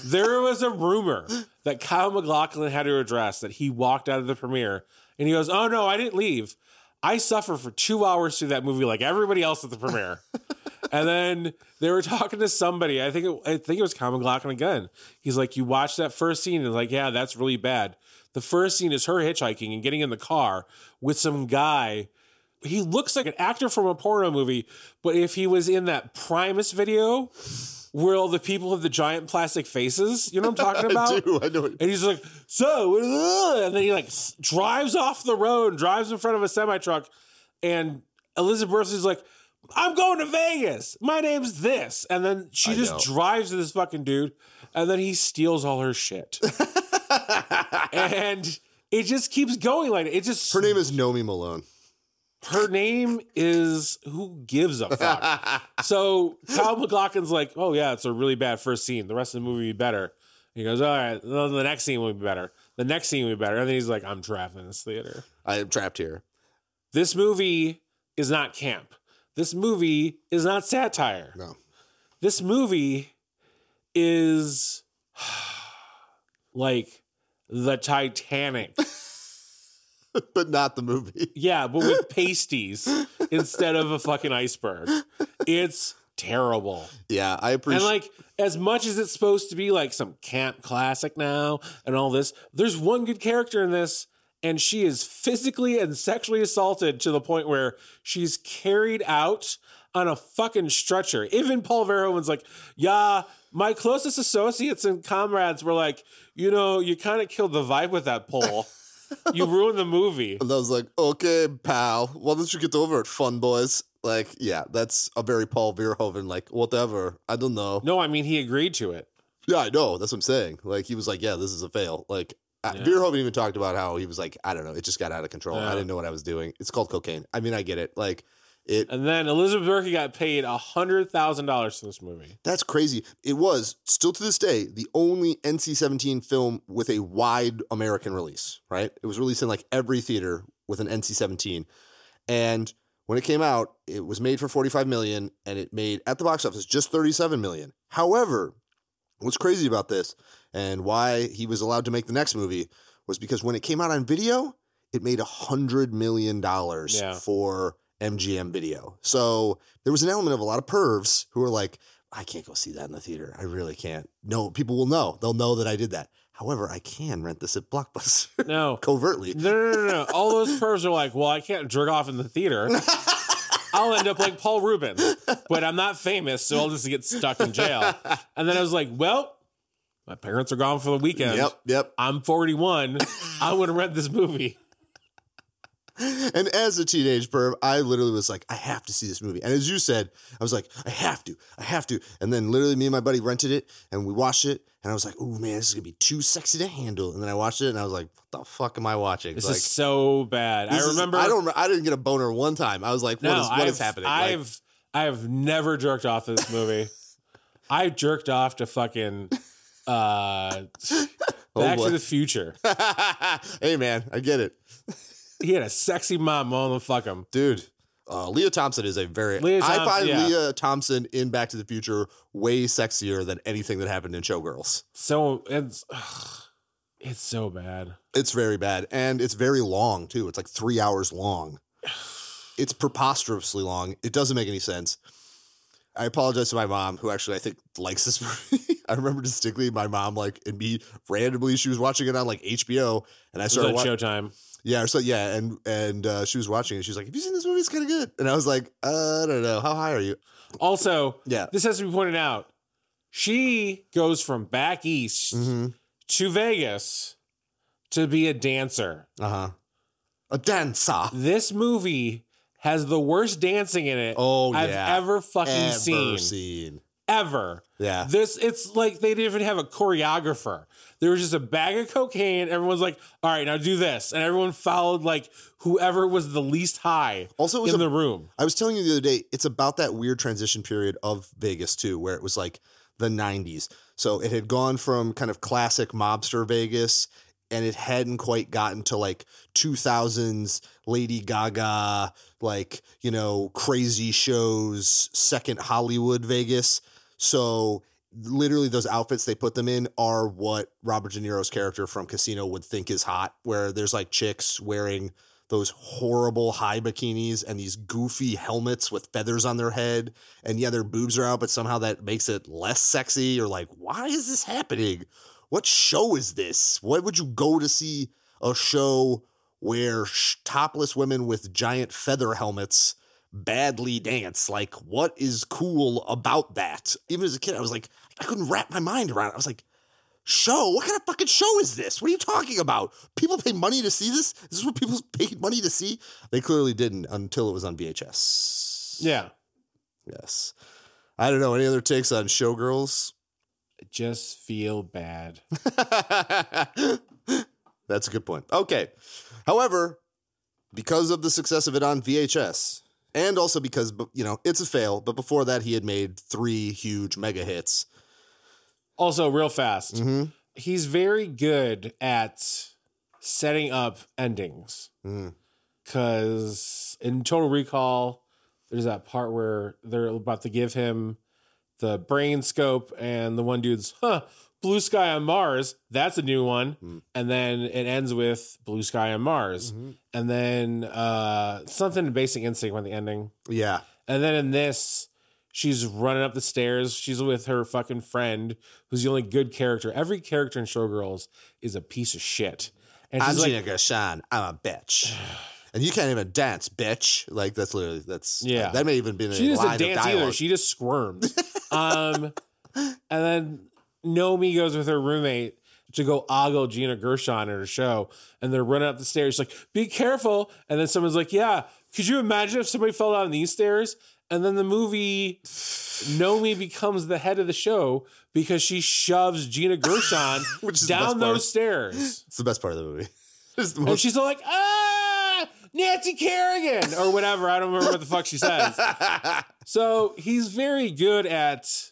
there was a rumor that Kyle MacLachlan had to address that he walked out of the premiere and he goes, "Oh no, I didn't leave. I suffer for two hours through that movie like everybody else at the premiere." and then they were talking to somebody. I think it, I think it was Kyle McLaughlin again. He's like, "You watched that first scene?" And like, "Yeah, that's really bad." The first scene is her hitchhiking and getting in the car with some guy. He looks like an actor from a porno movie, but if he was in that Primus video where all the people have the giant plastic faces, you know what I'm talking about? I do. I know. And he's like, so, uh," and then he like s- drives off the road, drives in front of a semi truck, and Elizabeth is like, I'm going to Vegas. My name's this. And then she I just know. drives to this fucking dude, and then he steals all her shit. and it just keeps going like it just Her name is Nomi Malone. her name is who gives a fuck. so Kyle MacLachlan's like, oh yeah, it's a really bad first scene. The rest of the movie will be better. He goes, all right, well, the next scene will be better. The next scene will be better. And then he's like, I'm trapped in this theater. I am trapped here. This movie is not camp. This movie is not satire. No. This movie is like the Titanic. but not the movie. Yeah, but with pasties instead of a fucking iceberg. It's terrible. Yeah, I appreciate. And like, as much as it's supposed to be like some camp classic now and all this, there's one good character in this, and she is physically and sexually assaulted to the point where she's carried out on a fucking stretcher. Even Paul Verhoeven's like, yeah, my closest associates and comrades were like, you know, you kind of killed the vibe with that pole. you ruined the movie. and I was like, okay, pal, why don't you get over it, fun boys? Like, yeah, that's a very Paul Verhoeven. Like, whatever. I don't know. No, I mean, he agreed to it. Yeah, I know. That's what I'm saying. Like, he was like, yeah, this is a fail. Like, uh, Yeah. Verhoeven even talked about how he was like, I don't know, it just got out of control. Yeah. I didn't know what I was doing. It's called cocaine. I mean, I get it. Like, it. And then Elizabeth Berkley got paid $100,000 for this movie. That's crazy. It was still to this day the only NC-17 film with a wide American release. Right? It was released in like every theater with an NC-17, and when it came out, it was made for 45 million, and it made at the box office just 37 million. However, what's crazy about this and why he was allowed to make the next movie was because when it came out on video, it made a hundred million dollars Yeah. for MGM Video. So there was an element of a lot of pervs who were like, I can't go see that in the theater. I really can't. No, people will know. They'll know that I did that. However, I can rent this at Blockbuster No. covertly. No, no, no, no. All those pervs are like, well, I can't jerk off in the theater. I'll end up like Paul Rubin, but I'm not famous, so I'll just get stuck in jail. And then I was like, well, my parents are gone for the weekend. Yep, yep. I'm 41. I want to rent this movie. And as a teenage perv, I literally was like, I have to see this movie. And as you said, I was like, I have to, I have to. And then literally me and my buddy rented it and we watched it. And I was like, oh man, this is gonna be too sexy to handle. And then I watched it and I was like, what the fuck am I watching? This like, is so bad. I this is- remember. I don't. I didn't get a boner one time. I was like, what no, is what I've, happening? Like, I've I've never jerked off to this movie. I jerked off to fucking uh, Oh, Back boy. to the Future. hey man, I get it, He had a sexy mom. Oh, fuck him. dude. Uh, Lea Thompson is a very. Lea I find yeah. Lea Thompson in Back to the Future way sexier than anything that happened in Showgirls. So it's ugh, it's so bad. It's very bad. And it's very long, too. It's like three hours long. It's preposterously long. It doesn't make any sense. I apologize to my mom, who actually I think likes this movie. I remember distinctly my mom, like, and me randomly, she was watching it on like HBO, and I It was started on watching. Showtime. Yeah, or so yeah, and and uh, she was watching it. She's like, "Have you seen this movie? It's kind of good." And I was like, uh, "I don't know. How high are you?" Also, Yeah. this has to be pointed out. She goes from back east Mm-hmm. to Vegas to be a dancer. Uh huh. A dancer. This movie has the worst dancing in it Oh I've yeah. ever fucking Ever seen. seen. Ever. Yeah. This it's like they didn't even have a choreographer. There was just a bag of cocaine. Everyone's like, all right, now do this. And everyone followed like whoever was the least high Also, in a- the room. I was telling you the other day, it's about that weird transition period of Vegas too, where it was like the '90s. So it had gone from kind of classic mobster Vegas and it hadn't quite gotten to like 2000s Lady Gaga, like, you know, crazy shows, second Hollywood Vegas. So literally those outfits they put them in are what Robert De Niro's character from Casino would think is hot, where there's like chicks wearing those horrible high bikinis and these goofy helmets with feathers on their head. And yeah, their boobs are out, but somehow that makes it less sexy or like, why is this happening? What show is this? What would you go to see a show where topless women with giant feather helmets badly dance? Like, what is cool about that? Even as a kid, I was like, I couldn't wrap my mind around it. I was like, show? What kind of fucking show is this? What are you talking about? People pay money to see this? Is this what people paid money to see? They clearly didn't until it was on VHS. Yeah. Yes. I don't know. Any other takes on Showgirls? Just feel bad. That's a good point. Okay. However, because of the success of it on VHS, and also because, you know, it's a fail, but before that, he had made three huge mega hits. Also, real fast, Mm-hmm. he's very good at setting up endings. Mm. Because in Total Recall, there's that part where they're about to give him the brain scope, and the one dude's, huh, blue sky on Mars. That's a new one. Mm. And then it ends with blue sky on Mars. Mm-hmm. And then uh, something in Basic Instinct on the ending. Yeah. And then in this, she's running up the stairs. She's with her fucking friend, who's the only good character. Every character in Showgirls is a piece of shit. And I'm she's like, Gina Gershon. I'm a bitch. And you can't even dance, bitch. Like that's literally that's Yeah. That may even be she doesn't line of dance either. She just squirms. um, and then Nomi goes with her roommate to go ogle Gina Gershon at her show, and they're running up the stairs. She's like, "Be careful!" And then someone's like, "Yeah." Could you imagine if somebody fell down these stairs? And then the movie, Nomi becomes the head of the show because she shoves Gina Gershon Which is the down those stairs. it's the best part of the movie. the And she's like, ah, Nancy Kerrigan, or whatever. I don't remember what the fuck she says. So he's very good at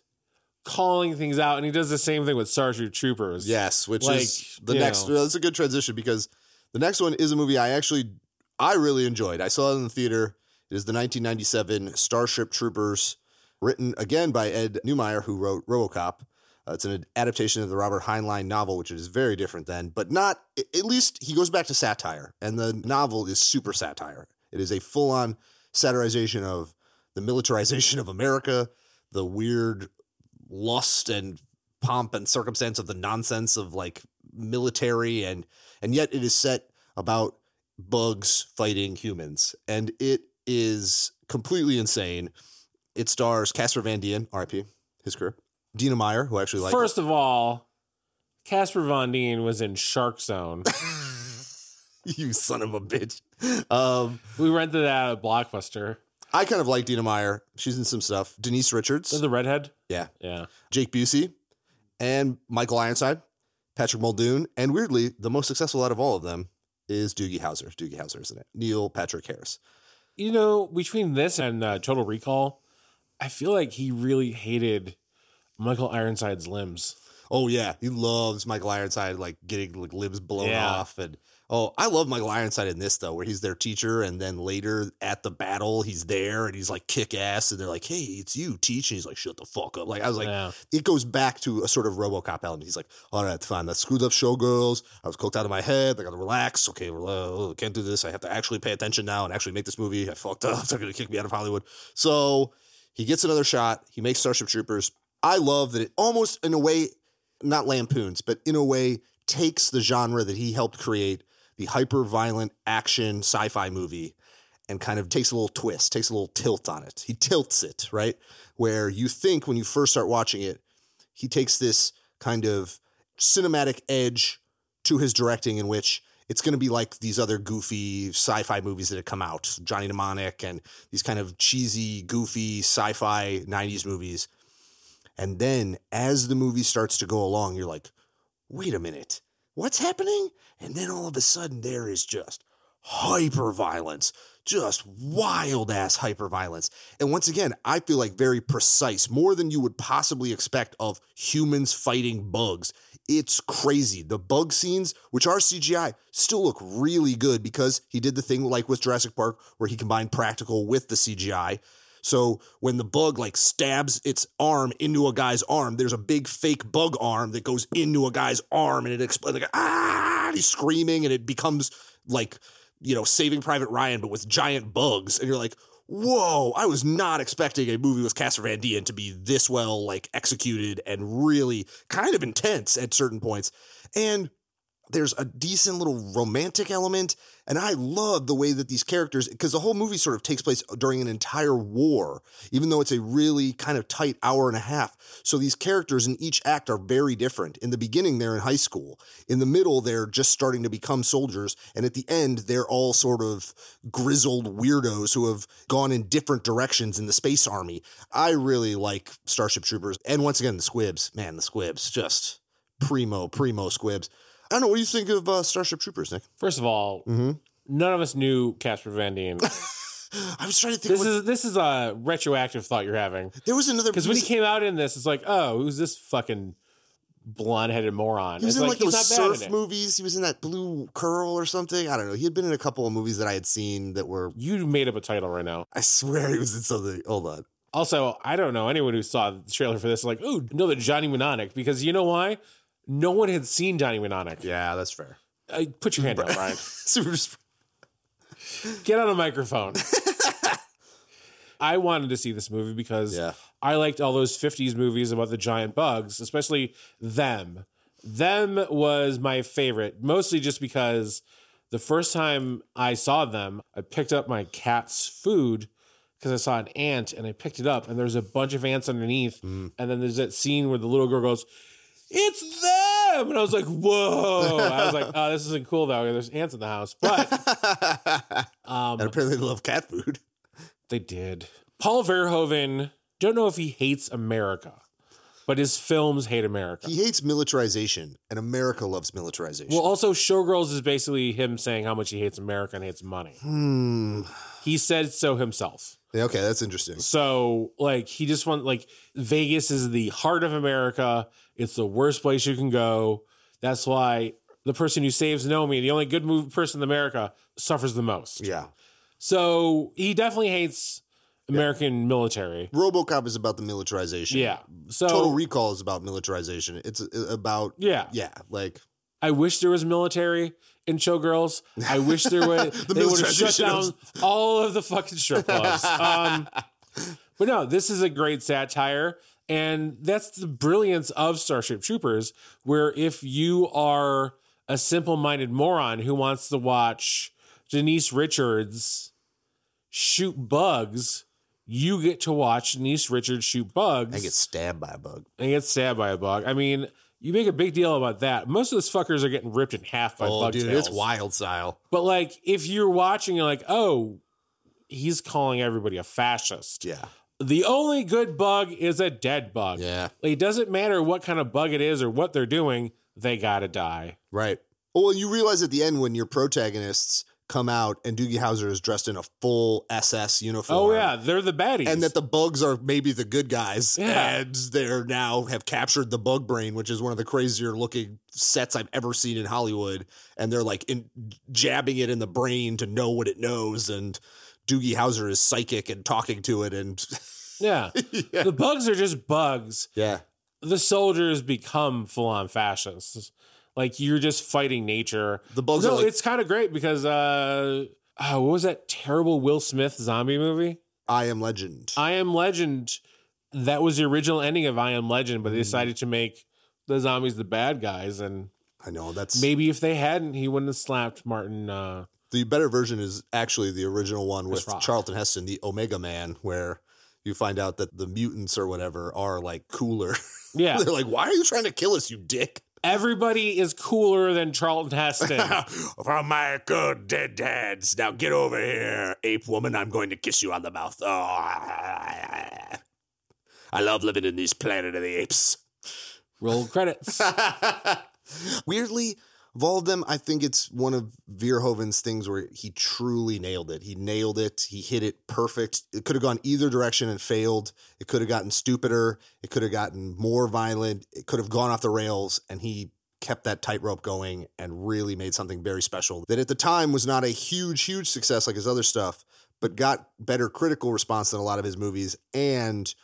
calling things out, and he does the same thing with Starship Troopers. Yes, which Like, is the next. Well, that's a good transition because the next one is a movie I actually I really enjoyed. I saw it in the theater. It is the 1997 Starship Troopers, written again by Ed Neumeier, who wrote RoboCop. Uh, it's an adaptation of the Robert Heinlein novel, which is very different then, but not. At least he goes back to satire, and the novel is super satire. It is a full-on satirization of the militarization of America, the weird lust and pomp and circumstance of the nonsense of like military and and yet it is set about bugs fighting humans. And it is completely insane. It stars Casper Van Dien RIP his career. Dina Meyer who I actually like. First of all, Casper Van Dien was in Shark Zone. you son of a bitch. Um we rented that at Blockbuster. I kind of like Dina Meyer. She's in some stuff. Denise Richards. The redhead? Yeah Yeah. Jake Busey and Michael Ironside Patrick Muldoon and weirdly the most successful out of all of them is Doogie Howser Doogie Howser isn't it Neil Patrick Harris You know, between this and uh, Total Recall, I feel like he really hated Michael Ironside's limbs. Oh yeah, he loves Michael Ironside like getting like limbs blown Yeah. off and oh, I love Michael Ironside in this though, where he's their teacher and then later at the battle he's there and he's like kick ass and they're like, "Hey, it's you, teach," and he's like, "Shut the fuck up!" Like I was like, Yeah. it goes back to a sort of RoboCop element. He's like, "All right, fine, that screwed up showgirls. I was cooked out of my head. I got to relax. Okay, well, uh, can't do this. I have to actually pay attention now and actually make this movie. I fucked up. They're gonna kick me out of Hollywood." So he gets another shot. He makes Starship Troopers. I love that it almost in a way, not lampoons, but in a way takes the genre that he helped create, the hyper violent action sci fi movie, and kind of takes a little twist, takes a little tilt on it. He tilts it, right? Where you think when you first start watching it, he takes this kind of cinematic edge to his directing in which it's going to be like these other goofy sci-fi movies that have come out, Johnny Mnemonic and these kind of cheesy, goofy sci-fi 90s movies. And then as the movie starts to go along, you're like, wait a minute, what's happening? And then all of a sudden there is just hyper violence, just wild ass hyper violence. And once again, I feel like very precise, more than you would possibly expect of humans fighting bugs. it's crazy. The bug scenes, which are CGI, still look really good because he did the thing like with Jurassic Park where he combined practical with the CGI. So when the bug like stabs its arm into a guy's arm, there's a big fake bug arm that goes into a guy's arm and it explodes like ah, he's screaming and it becomes like you know Saving Private Ryan but with giant bugs and you're like whoa, I was not expecting a movie with Casper Van Dien to be this well like executed and really kind of intense at certain points. And there's a decent little romantic element. And I love the way that these characters, because the whole movie sort of takes place during an entire war, even though it's a really kind of tight hour and a half. So these characters in each act are very different. In the beginning, they're in high school. In the middle, they're just starting to become soldiers. And at the end, they're all sort of grizzled weirdos who have gone in different directions in the space army. I really like Starship Troopers. And once again, the squibs. Man, the squibs, just primo, primo squibs. I don't know. What do you think of uh, Starship Troopers, Nick? First of all, Mm-hmm. none of us knew Casper Van Dien. I was trying to think. this what- is this is a retroactive thought you're having there was another because when he came out in this, it's like, oh, who's this fucking blonde headed moron? He was it's in like, those he's not surf movies. He was in that Blue Curl or something. I don't know. He had been in a couple of movies that I had seen that were. You made up a title right now. I swear he was in something. Hold on. Also, I don't know anyone who saw the trailer for this, like, ooh, know that Johnny Mnemonic, because you know why? No one had seen Johnny Mnemonic. Yeah, that's fair. Uh, put your hand up, Ryan. Super. Get on a microphone. I wanted to see this movie because Yeah. I liked all those 50s movies about the giant bugs, especially them. Them was my favorite, mostly just because the first time I saw them, I picked up my cat's food because I saw an ant and I picked it up and there's a bunch of ants underneath. And then there's that scene where the little girl goes, It's them! And I was like, Whoa. I was like, Oh, this isn't cool though. There's ants in the house. But um, and apparently they love cat food. they did. Paul Verhoeven, don't know if he hates America, but his films hate America. He hates militarization, and America loves militarization. well, also, Showgirls is basically him saying how much he hates America and hates money. hmm. He said so himself. Yeah, okay, that's interesting. So, like, he just want like Vegas is the heart of America. It's the worst place you can go. That's why the person who saves Nomi, the only good move person in America, suffers the most. Yeah. So he definitely hates American military. RoboCop is about the militarization. Yeah. So Total Recall is about militarization. It's uh, about yeah. yeah, like I wish there was military in Showgirls. I wish there would. The they would have shut down of- all of the fucking strip clubs. Um, but no, this is a great satire, and that's the brilliance of Starship Troopers. Where if you are a simple-minded moron who wants to watch Denise Richards shoot bugs, you get to watch Denise Richards shoot bugs I get stabbed by a bug. and get stabbed by a bug. I mean, you make a big deal about that. Most of those fuckers are getting ripped in half by bugs. oh, bug dude, tails. it's wild style. But like, if you're watching, you're like, oh, he's calling everybody a fascist. Yeah. The only good bug is a dead bug. Yeah. Like, it doesn't matter what kind of bug it is or what they're doing, they gotta die. Right. Well, you realize at the end when your protagonists come out and Doogie Howser is dressed in a full SS uniform. Oh yeah, they're the baddies. And that the bugs are maybe the good guys, Yeah. and they're now have captured the bug brain, which is one of the crazier looking sets I've ever seen in Hollywood. And they're like in, jabbing it in the brain to know what it knows, and Doogie Howser is psychic and talking to it, and yeah. yeah, the bugs are just bugs. yeah, The soldiers become full on fascists. Like you're just fighting nature. the bugs no, are like it's kind of great because uh, oh, what was that terrible Will Smith zombie movie? I Am Legend. I Am Legend. That was the original ending of I Am Legend, Mm. but they decided to make the zombies the bad guys, and I know that's maybe if they hadn't, he wouldn't have slapped Martin. Uh, The better version is actually the original one with Rock. Charlton Heston, the Omega Man, where you find out that the mutants or whatever are like cooler. yeah, They're like, why are you trying to kill us, you dick? Everybody is cooler than Charlton Heston. From my good dead dads. Now get over here, ape woman. I'm going to kiss you on the mouth. Oh, I love living in this planet of the apes. Roll credits. Weirdly, of all of them, I think it's one of Verhoeven's things where he truly nailed it. He nailed it. He hit it perfect. It could have gone either direction and failed. It could have gotten stupider. It could have gotten more violent. It could have gone off the rails, and he kept that tightrope going and really made something very special that at the time was not a huge, huge success like his other stuff, but got better critical response than a lot of his movies. And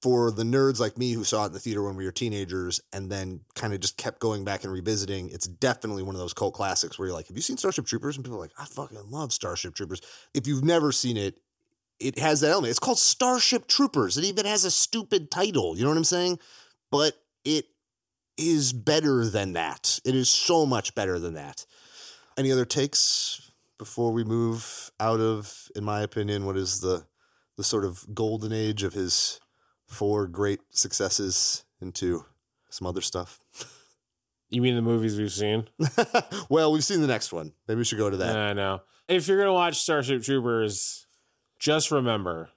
for the nerds like me who saw it in the theater when we were teenagers and then kind of just kept going back and revisiting, it's definitely one of those cult classics where you're like, Have you seen Starship Troopers? And people are like, I fucking love Starship Troopers. If you've never seen it, it has that element. It's called Starship Troopers. It even has a stupid title. You know what I'm saying? But it is better than that. It is so much better than that. Any other takes before we move out of, in my opinion, what is the the sort of golden age of his four great successes into some other stuff? You mean the movies we've seen? well, we've seen the next one. Maybe we should go to that. I know. If you're gonna watch Starship Troopers, just remember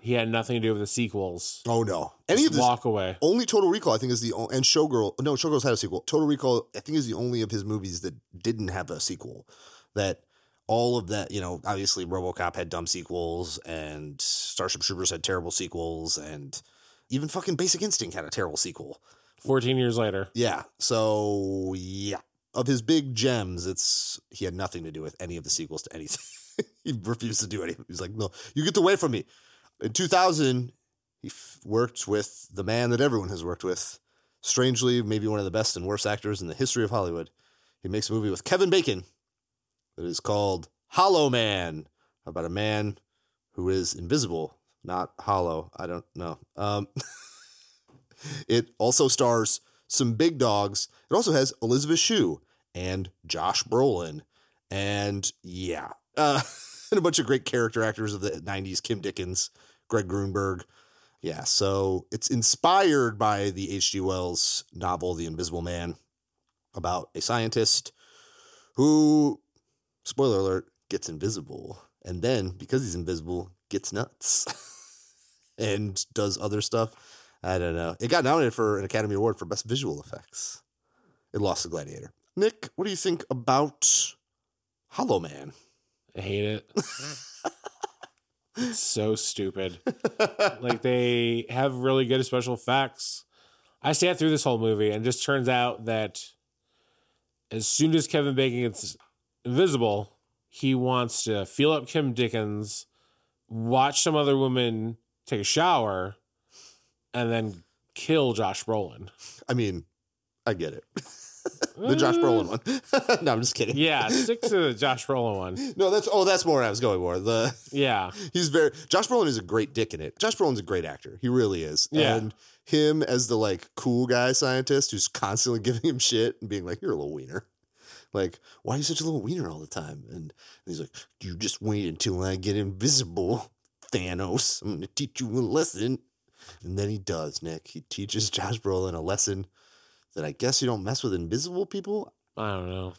he had nothing to do with the sequels. Oh no! Any Just of this, walk away. only Total Recall, I think, is the o- and Showgirl. No, Showgirl's had a sequel. Total Recall, I think, is the only of his movies that didn't have a sequel. That all of that, you know, obviously RoboCop had dumb sequels, and Starship Troopers had terrible sequels, and even fucking Basic Instinct had a terrible sequel. Fourteen years later. Yeah. So yeah, of his big gems, it's he had nothing to do with any of the sequels to anything. he refused to do anything. He's like, no, you get away from me. In 2000, he f- worked with the man that everyone has worked with. Strangely, maybe one of the best and worst actors in the history of Hollywood. He makes a movie with Kevin Bacon that is called Hollow Man, about a man who is invisible, not hollow. I don't know. Um, it also stars some big dogs. It also has Elizabeth Shue and Josh Brolin, and yeah, uh, and a bunch of great character actors of the '90s: Kim Dickens, Greg Grunberg. Yeah, so it's inspired by the H.G. Wells novel *The Invisible Man*, about a scientist who, spoiler alert, gets invisible, and then because he's invisible, gets nuts and does other stuff. I don't know. It got nominated for an Academy Award for Best Visual Effects. It lost to Gladiator. Nick, what do you think about Hollow Man? I hate it. it's so stupid. Like they have really good special effects. I sat through this whole movie and it just turns out that as soon as Kevin Bacon gets invisible, he wants to feel up Kim Dickens, watch some other woman take a shower, and then kill Josh Brolin. I mean, I get it. the Josh mm. Brolin one. no, I'm just kidding. Yeah, stick to the Josh Brolin one. No, that's oh, that's more what I was going for. The Yeah. he's very Josh Brolin is a great dick in it. Josh Brolin's a great actor. He really is. Yeah. And him as the like cool guy scientist who's constantly giving him shit and being like, You're a little wiener. Like, why are you such a little wiener all the time? And he's like, You just wait until I get invisible, Thanos. I'm gonna teach you a lesson. And then he does, Nick. He teaches Josh Brolin a lesson that I guess you don't mess with invisible people. I don't know.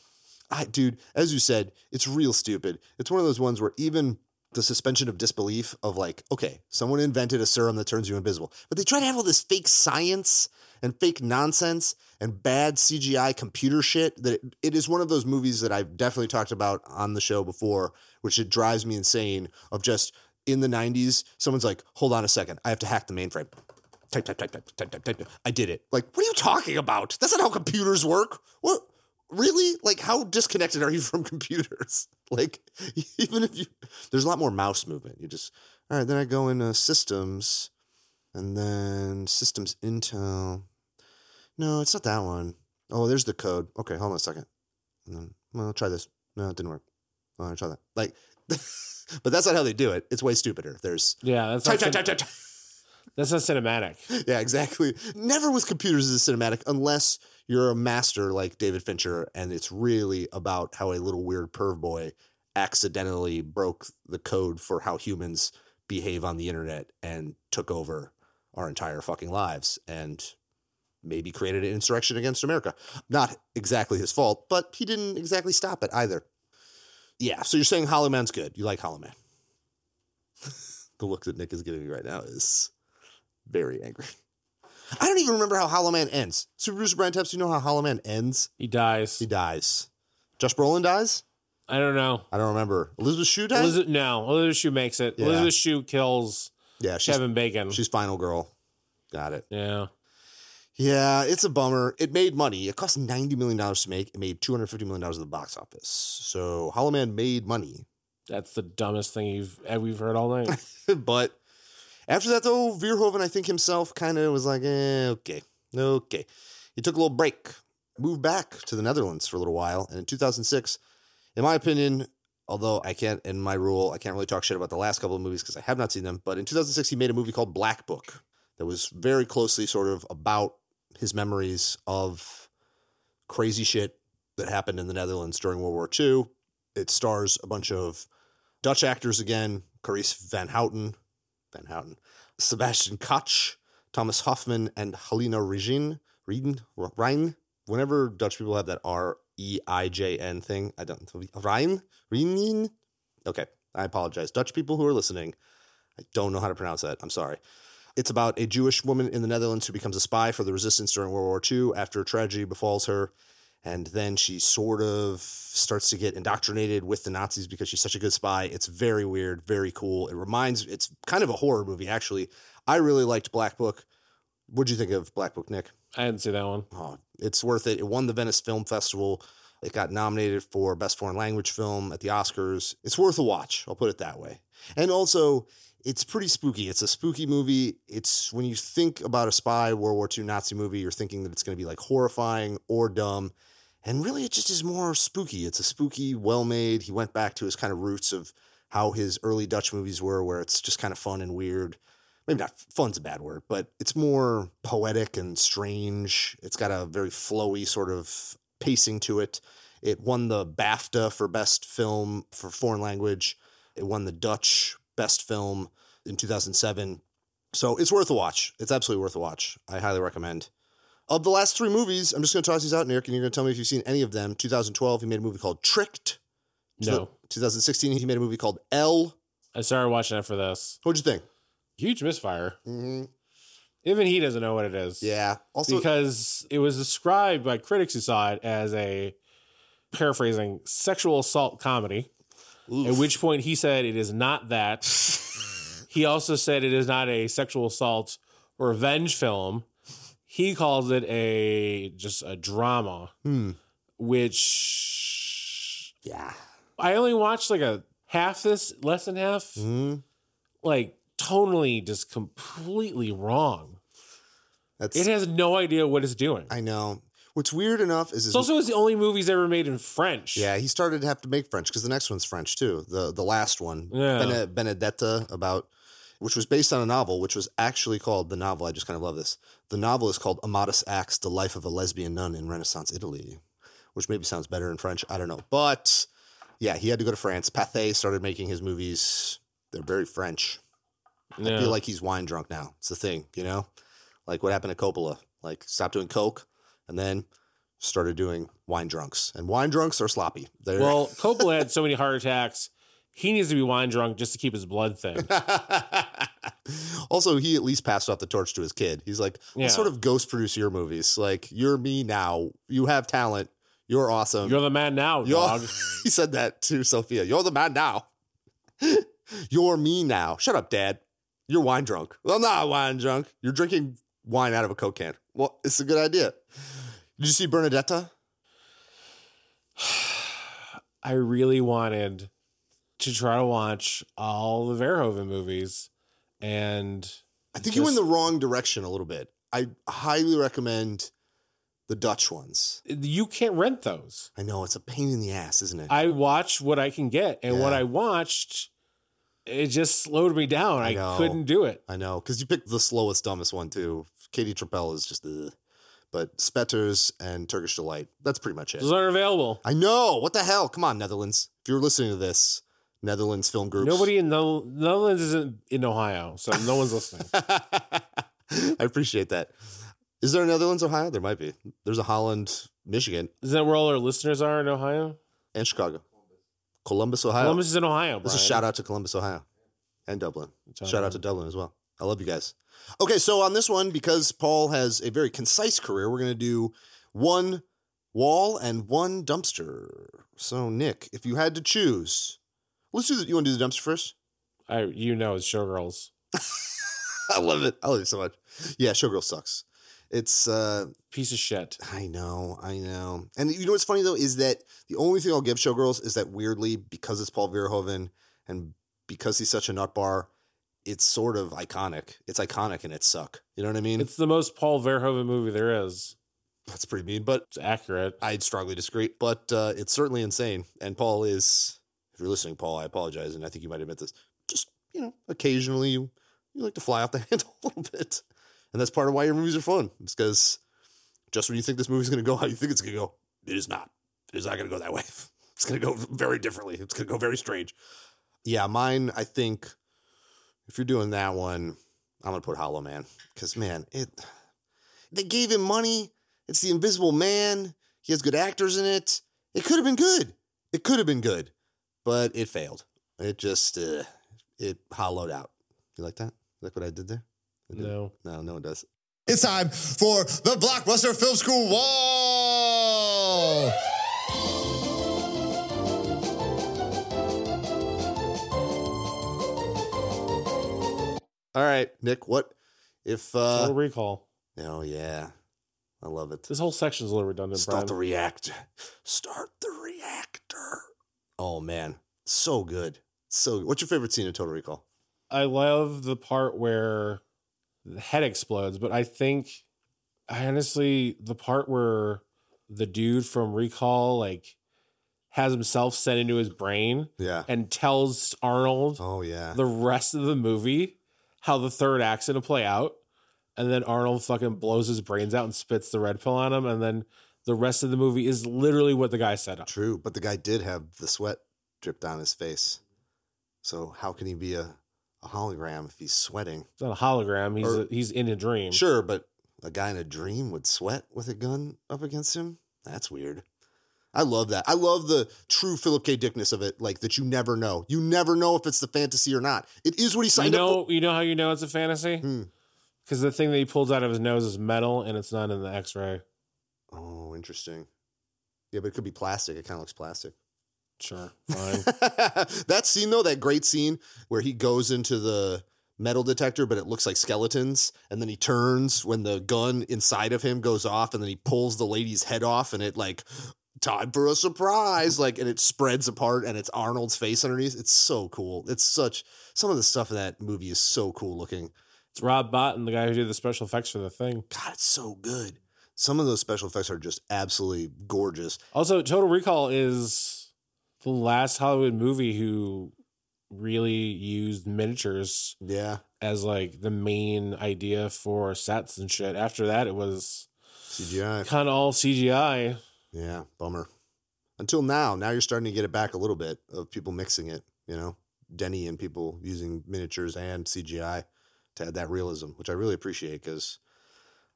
I, dude, as you said, it's real stupid. It's one of those ones where even the suspension of disbelief of like, okay, someone invented a serum that turns you invisible, but they try to have all this fake science and fake nonsense and bad CGI computer shit that it, it is one of those movies that I've definitely talked about on the show before, which it drives me insane of just in the 90s, someone's like, hold on a second, I have to hack the mainframe. Type, type, type, type, type, type, type. I did it. Like, what are you talking about? That's not how computers work. What? Really? Like, how disconnected are you from computers? Like, even if you, there's a lot more mouse movement. You just, all right, then I go into systems and then systems Intel. No, it's not that one. Oh, there's the code. Okay, hold on a second. And then, well, try this. No, it didn't work. Oh, I'll try that. Like, but that's not how they do it. It's way stupider. There's Yeah, that's type, not type, cin- type, type. that's not cinematic. Yeah, exactly. Never with computers is a cinematic unless you're a master like David Fincher and it's really about how a little weird perv boy accidentally broke the code for how humans behave on the internet and took over our entire fucking lives and maybe created an insurrection against America. Not exactly his fault, but he didn't exactly stop it either. Yeah, so you're saying Hollow Man's good. You like Hollow Man. the look that Nick is giving me right now is very angry. I don't even remember how Hollow Man ends. Super Bruce Brian Taps, you know how Hollow Man ends? He dies. He dies. Josh Brolin dies? I don't know. I don't remember. Elizabeth Shue dies? Elizabeth, no, Elizabeth Shue makes it. Yeah. Elizabeth Shue kills yeah, she's, Kevin Bacon. she's final girl. Got it. yeah. Yeah, it's a bummer. It made money. It cost $90 million to make. It made $250 million at the box office. So Hollow Man made money. That's the dumbest thing you've eh, we've heard all night. but after that, though, Verhoeven, I think himself kind of was like, eh, okay, okay. He took a little break, moved back to the Netherlands for a little while. And in 2006, in my opinion, although I can't, in my rule, I can't really talk shit about the last couple of movies because I have not seen them. But in 2006, he made a movie called Black Book that was very closely sort of about his memories of crazy shit that happened in the Netherlands during World War II. It stars a bunch of Dutch actors again, Carice Van Houten, Van Houten, Sebastian Koch, Thomas Hoffman, and Helena Regin, Reijn. Whenever Dutch people have that R E I J N thing, I don't, know. Reijn, Reijn. Okay, I apologize. Dutch people who are listening, I don't know how to pronounce that. I'm sorry. It's about a Jewish woman in the Netherlands who becomes a spy for the resistance during World War II after a tragedy befalls her. And then she sort of starts to get indoctrinated with the Nazis because she's such a good spy. It's very weird, very cool. It reminds, it's kind of a horror movie, actually. I really liked Black Book. What'd you think of Black Book, Nick? I didn't see that one. Oh, it's worth it. It won the Venice Film Festival. It got nominated for Best Foreign Language Film at the Oscars. It's worth a watch. I'll put it that way. And also, it's pretty spooky. It's a spooky movie. It's when you think about a spy World War II Nazi movie, you're thinking that it's going to be like horrifying or dumb. And really, it just is more spooky. It's a spooky, well made. He went back to his kind of roots of how his early Dutch movies were, where it's just kind of fun and weird. Maybe not fun's a bad word, but it's more poetic and strange. It's got a very flowy sort of pacing to it. It won the BAFTA for Best Film for Foreign Language. It won the Dutch Best Film in 2007. So it's worth a watch. It's absolutely worth a watch. I highly recommend. Of the last three movies, I'm just going to toss these out, Nick, and you're going to tell me if you've seen any of them. 2012, he made a movie called Tricked. No. 2016, he made a movie called Elle. I started watching it for this. What'd you think? Huge misfire. Mm-hmm. Even he doesn't know what it is. Yeah. Also, because it was described by critics who saw it as a paraphrasing sexual assault comedy. oof. At which point he said it is not that. he also said it is not a sexual assault or revenge film. He calls it a just a drama, Hmm. which Yeah. I only watched like a half this, less than half. hmm Like tonally just completely wrong. That's. It has no idea what it's doing. I know. What's weird enough is It's also it's the only movies ever made in French. Yeah, he started to have to make French because the next one's French too. The the last one, Yeah. Bene- Benedetta, about which was based on a novel, which was actually called the novel. I just kind of love this. The novel is called Immodest Acts: The Life of a Lesbian Nun in Renaissance Italy, which maybe sounds better in French. I don't know, but yeah, he had to go to France. Pathé started making his movies. They're very French. Yeah. I feel like he's wine drunk now. It's the thing, you know, like what happened to Coppola. Like stopped doing coke, and then started doing wine drunks. And wine drunks are sloppy. They're Well, Coppola had so many heart attacks. He needs to be wine drunk just to keep his blood thin. also, he at least passed off the torch to his kid. He's like, Yeah. sort of ghost produce your movies. Like, you're me now. You have talent. You're awesome. You're the man now, You're- dog. he said that to Sofia. You're the man now. You're me now. Shut up, Dad. You're wine drunk. Well, I'm not wine drunk. You're drinking wine out of a Coke can. Well, it's a good idea. Did you see Bernadetta? I really wanted to try to watch all the Verhoeven movies, and I think you went Just- the wrong direction a little bit. I highly recommend the Dutch ones. you can't rent those. I know it's a pain in the ass, isn't it? I watch what I can get, and what I watched, it just slowed me down. I I, couldn't do it. I know because you picked the slowest, dumbest one too. Keetje Tippel is just the, but Spetters and Turkish Delight. That's pretty much it. Those aren't available. I know. What the hell? Come on, Netherlands. If you're listening to this, Netherlands film groups. Nobody in the Netherlands isn't in Ohio, so no one's listening. I appreciate that. Is there a Netherlands, Ohio? There might be. There's a Holland, Michigan, Is that where all our listeners are in Ohio? and Chicago. Columbus, Ohio. Columbus is in Ohio. That's a shout out to Columbus, Ohio, and Dublin. Shout out to Dublin as well. I love you guys. Okay, so on this one, because Paul has a very concise career, we're going to do one wall and one dumpster. So, Nick, if you had to choose, let's do the, you want to do the dumpster first? I, you know, it's Showgirls. I love it. I love it so much. Yeah, Showgirl sucks. It's uh Piece of shit. I know, I know. And you know what's funny though is that the only thing I'll give Showgirls is that weirdly, because it's Paul Verhoeven and because he's such a nut bar, it's sort of iconic. It's iconic and it suck. You know what I mean? It's the most Paul Verhoeven movie there is. That's pretty mean, but It's accurate. I'd strongly disagree. But uh, it's certainly insane. And Paul is, if you're listening, Paul, I apologize, and I think you might admit this. Just you know, occasionally you you like to fly off the handle a little bit, and that's part of why your movies are fun. It's because just when you think this movie's going to go how you think it's going to go, it is not. It is not going to go that way. It's going to go very differently. It's going to go very strange. Yeah, mine. I think if you're doing that one, I'm going to put Hollow Man because man, it. They gave him money. It's the Invisible Man. He has good actors in it. It could have been good. It could have been good, but it failed. It just uh, it hollowed out. You like that? Like what I did there? I did. No. no, no one does. It's time for the Blockbuster Film School Wall. All right, Nick. What if? uh Total Recall. Oh yeah, I love it. This whole section is a little redundant, Start Brian. the reactor. Start the reactor. Oh man, so good. So, what's your favorite scene in Total Recall? I love the part where the head explodes, but I think I honestly the part where the dude from Recall like has himself sent into his brain Yeah. and tells Arnold Oh yeah. the rest of the movie how the third act's gonna play out. And then Arnold fucking blows his brains out and spits the red pill on him. And then the rest of the movie is literally what the guy said. True, but the guy did have the sweat drip down his face. So how can he be a, a hologram if he's sweating? It's not a hologram. He's Or- a, he's in a dream. Sure, but a guy in a dream would sweat with a gun up against him? That's weird. I love that. I love the true Philip K. Dickness of it, like that you never know. You never know if it's the fantasy or not. It is what he You signed up know, you know how you know it's a fantasy? Hmm. Because the thing that he pulls out of his nose is metal and it's not in the X-ray. Oh, interesting. Yeah, but it could be plastic. It kind of looks plastic. Sure, fine. that scene though, that great scene where he goes into the metal detector, but it looks like skeletons, and then he turns when the gun inside of him goes off, and then he pulls the lady's head off, and it like time for a surprise, like, and it spreads apart, and it's Arnold's face underneath. It's so cool. It's such some of the stuff in that movie is so cool looking. it's Rob Bottin, the guy who did the special effects for the thing. God, it's so good. Some of those special effects are just absolutely gorgeous. Also, Total Recall is the last Hollywood movie who really used miniatures Yeah, as like the main idea for sets and shit. After that, it was CGI. kind of all CGI. Yeah, bummer. Until now, now you're starting to get it back a little bit of people mixing it, you know, Denny and people using miniatures and CGI to add that realism, which I really appreciate because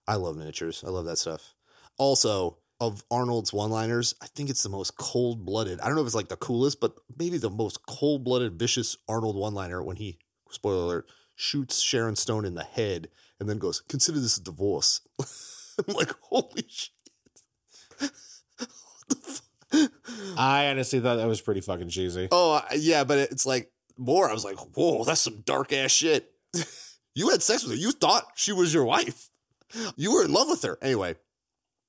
I love miniatures. I love that stuff. Also, of Arnold's one liners, I think it's the most cold blooded. I don't know if it's like the coolest, but maybe the most cold blooded, vicious Arnold one liner when he, spoiler alert, shoots Sharon Stone in the head and then goes, Consider this a divorce. I'm like, holy shit. what the fuck? I honestly thought that was pretty fucking cheesy. Oh uh, yeah, but it's like more. I was like, whoa, that's some dark ass shit. you had sex with her. You thought she was your wife. You were in love with her. Anyway,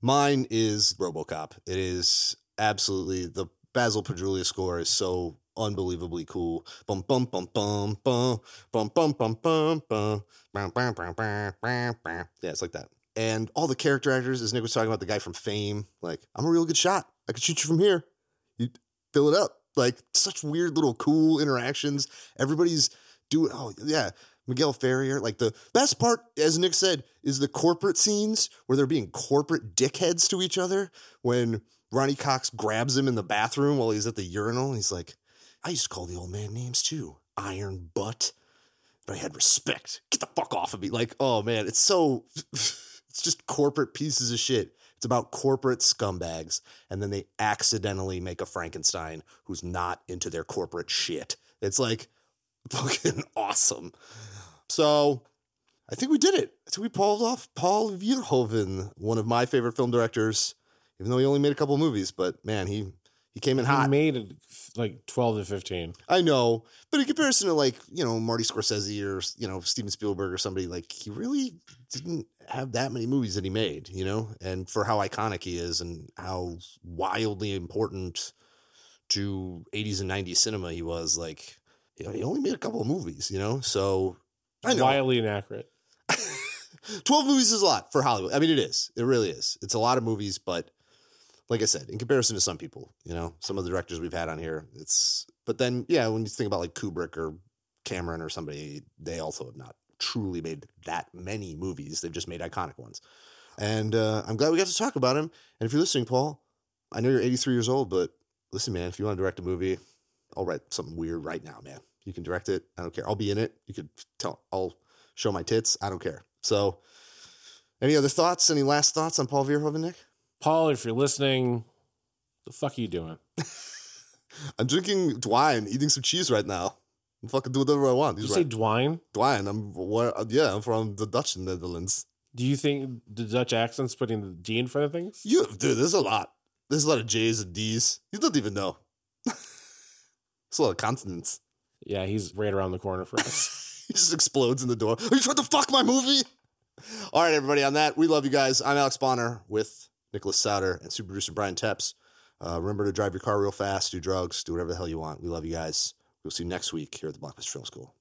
mine is RoboCop. It is absolutely the Basil Poledouris score is so unbelievably cool. Bum bum bum bum bum bum bum bum bum bum bum bum bum bum bum. Yeah, it's like that. And all the character actors, as Nick was talking about, the guy from Fame, like I'm a real good shot. I could shoot you from here. You fill it up. Like such weird little cool interactions. Everybody's doing. Oh yeah, Miguel Ferrer. Like the best part, as Nick said, is the corporate scenes where they're being corporate dickheads to each other. When Ronny Cox grabs him in the bathroom while he's at the urinal, and he's like, "I used to call the old man names too, Iron Butt." But I had respect. Get the fuck off of me. Like, oh man, it's so it's just corporate pieces of shit. It's about corporate scumbags. And then they accidentally make a Frankenstein who's not into their corporate shit. It's like fucking awesome. So I think we did it. I think we pulled off Paul Verhoeven, one of my favorite film directors, even though he only made a couple movies, but man, he He came in He hot. made it like 12 to 15. I know, but in comparison to like you know Marty Scorsese or you know Steven Spielberg or somebody like he really didn't have that many movies that he made, you know, and for how iconic he is and how wildly important to 80s and 90s cinema he was, like you know, he only made a couple of movies, you know, so I know Wildly inaccurate. 12 movies is a lot for Hollywood. I mean, it is. It really is. It's a lot of movies, but like I said, in comparison to some people, you know, some of the directors we've had on here, it's, but then, yeah, when you think about like Kubrick or Cameron or somebody, they also have not truly made that many movies. They've just made iconic ones. And uh, I'm glad we got to talk about him. And if you're listening, Paul, I know you're 83 years old, but listen, man, if you want to direct a movie, I'll write something weird right now, man. You can direct it. I don't care. I'll be in it. You could tell, I'll show my tits. I don't care. So, any other thoughts? Any last thoughts on Paul Verhoeven, Nick? Paul, if you're listening, the fuck are you doing? I'm drinking wine, eating some cheese right now. I'm fucking do whatever I want. Did He's you say right. Dwine? Wine. I'm where, yeah, I'm from the Dutch Netherlands. Do you think the Dutch accent's putting the D in front of things? You, dude, there's a lot. There's a lot of J's and D's. You don't even know. it's a lot of consonants. Yeah, he's right around the corner for us. he just explodes in the door. Are you trying to fuck my movie? All right, everybody. On that, we love you guys. I'm Alex Bonner with Nicholas Souter and super producer Brian Tepps. Uh, remember to drive your car real fast, do drugs, do whatever the hell you want. We love you guys. We'll see you next week here at the Blockbuster Film School.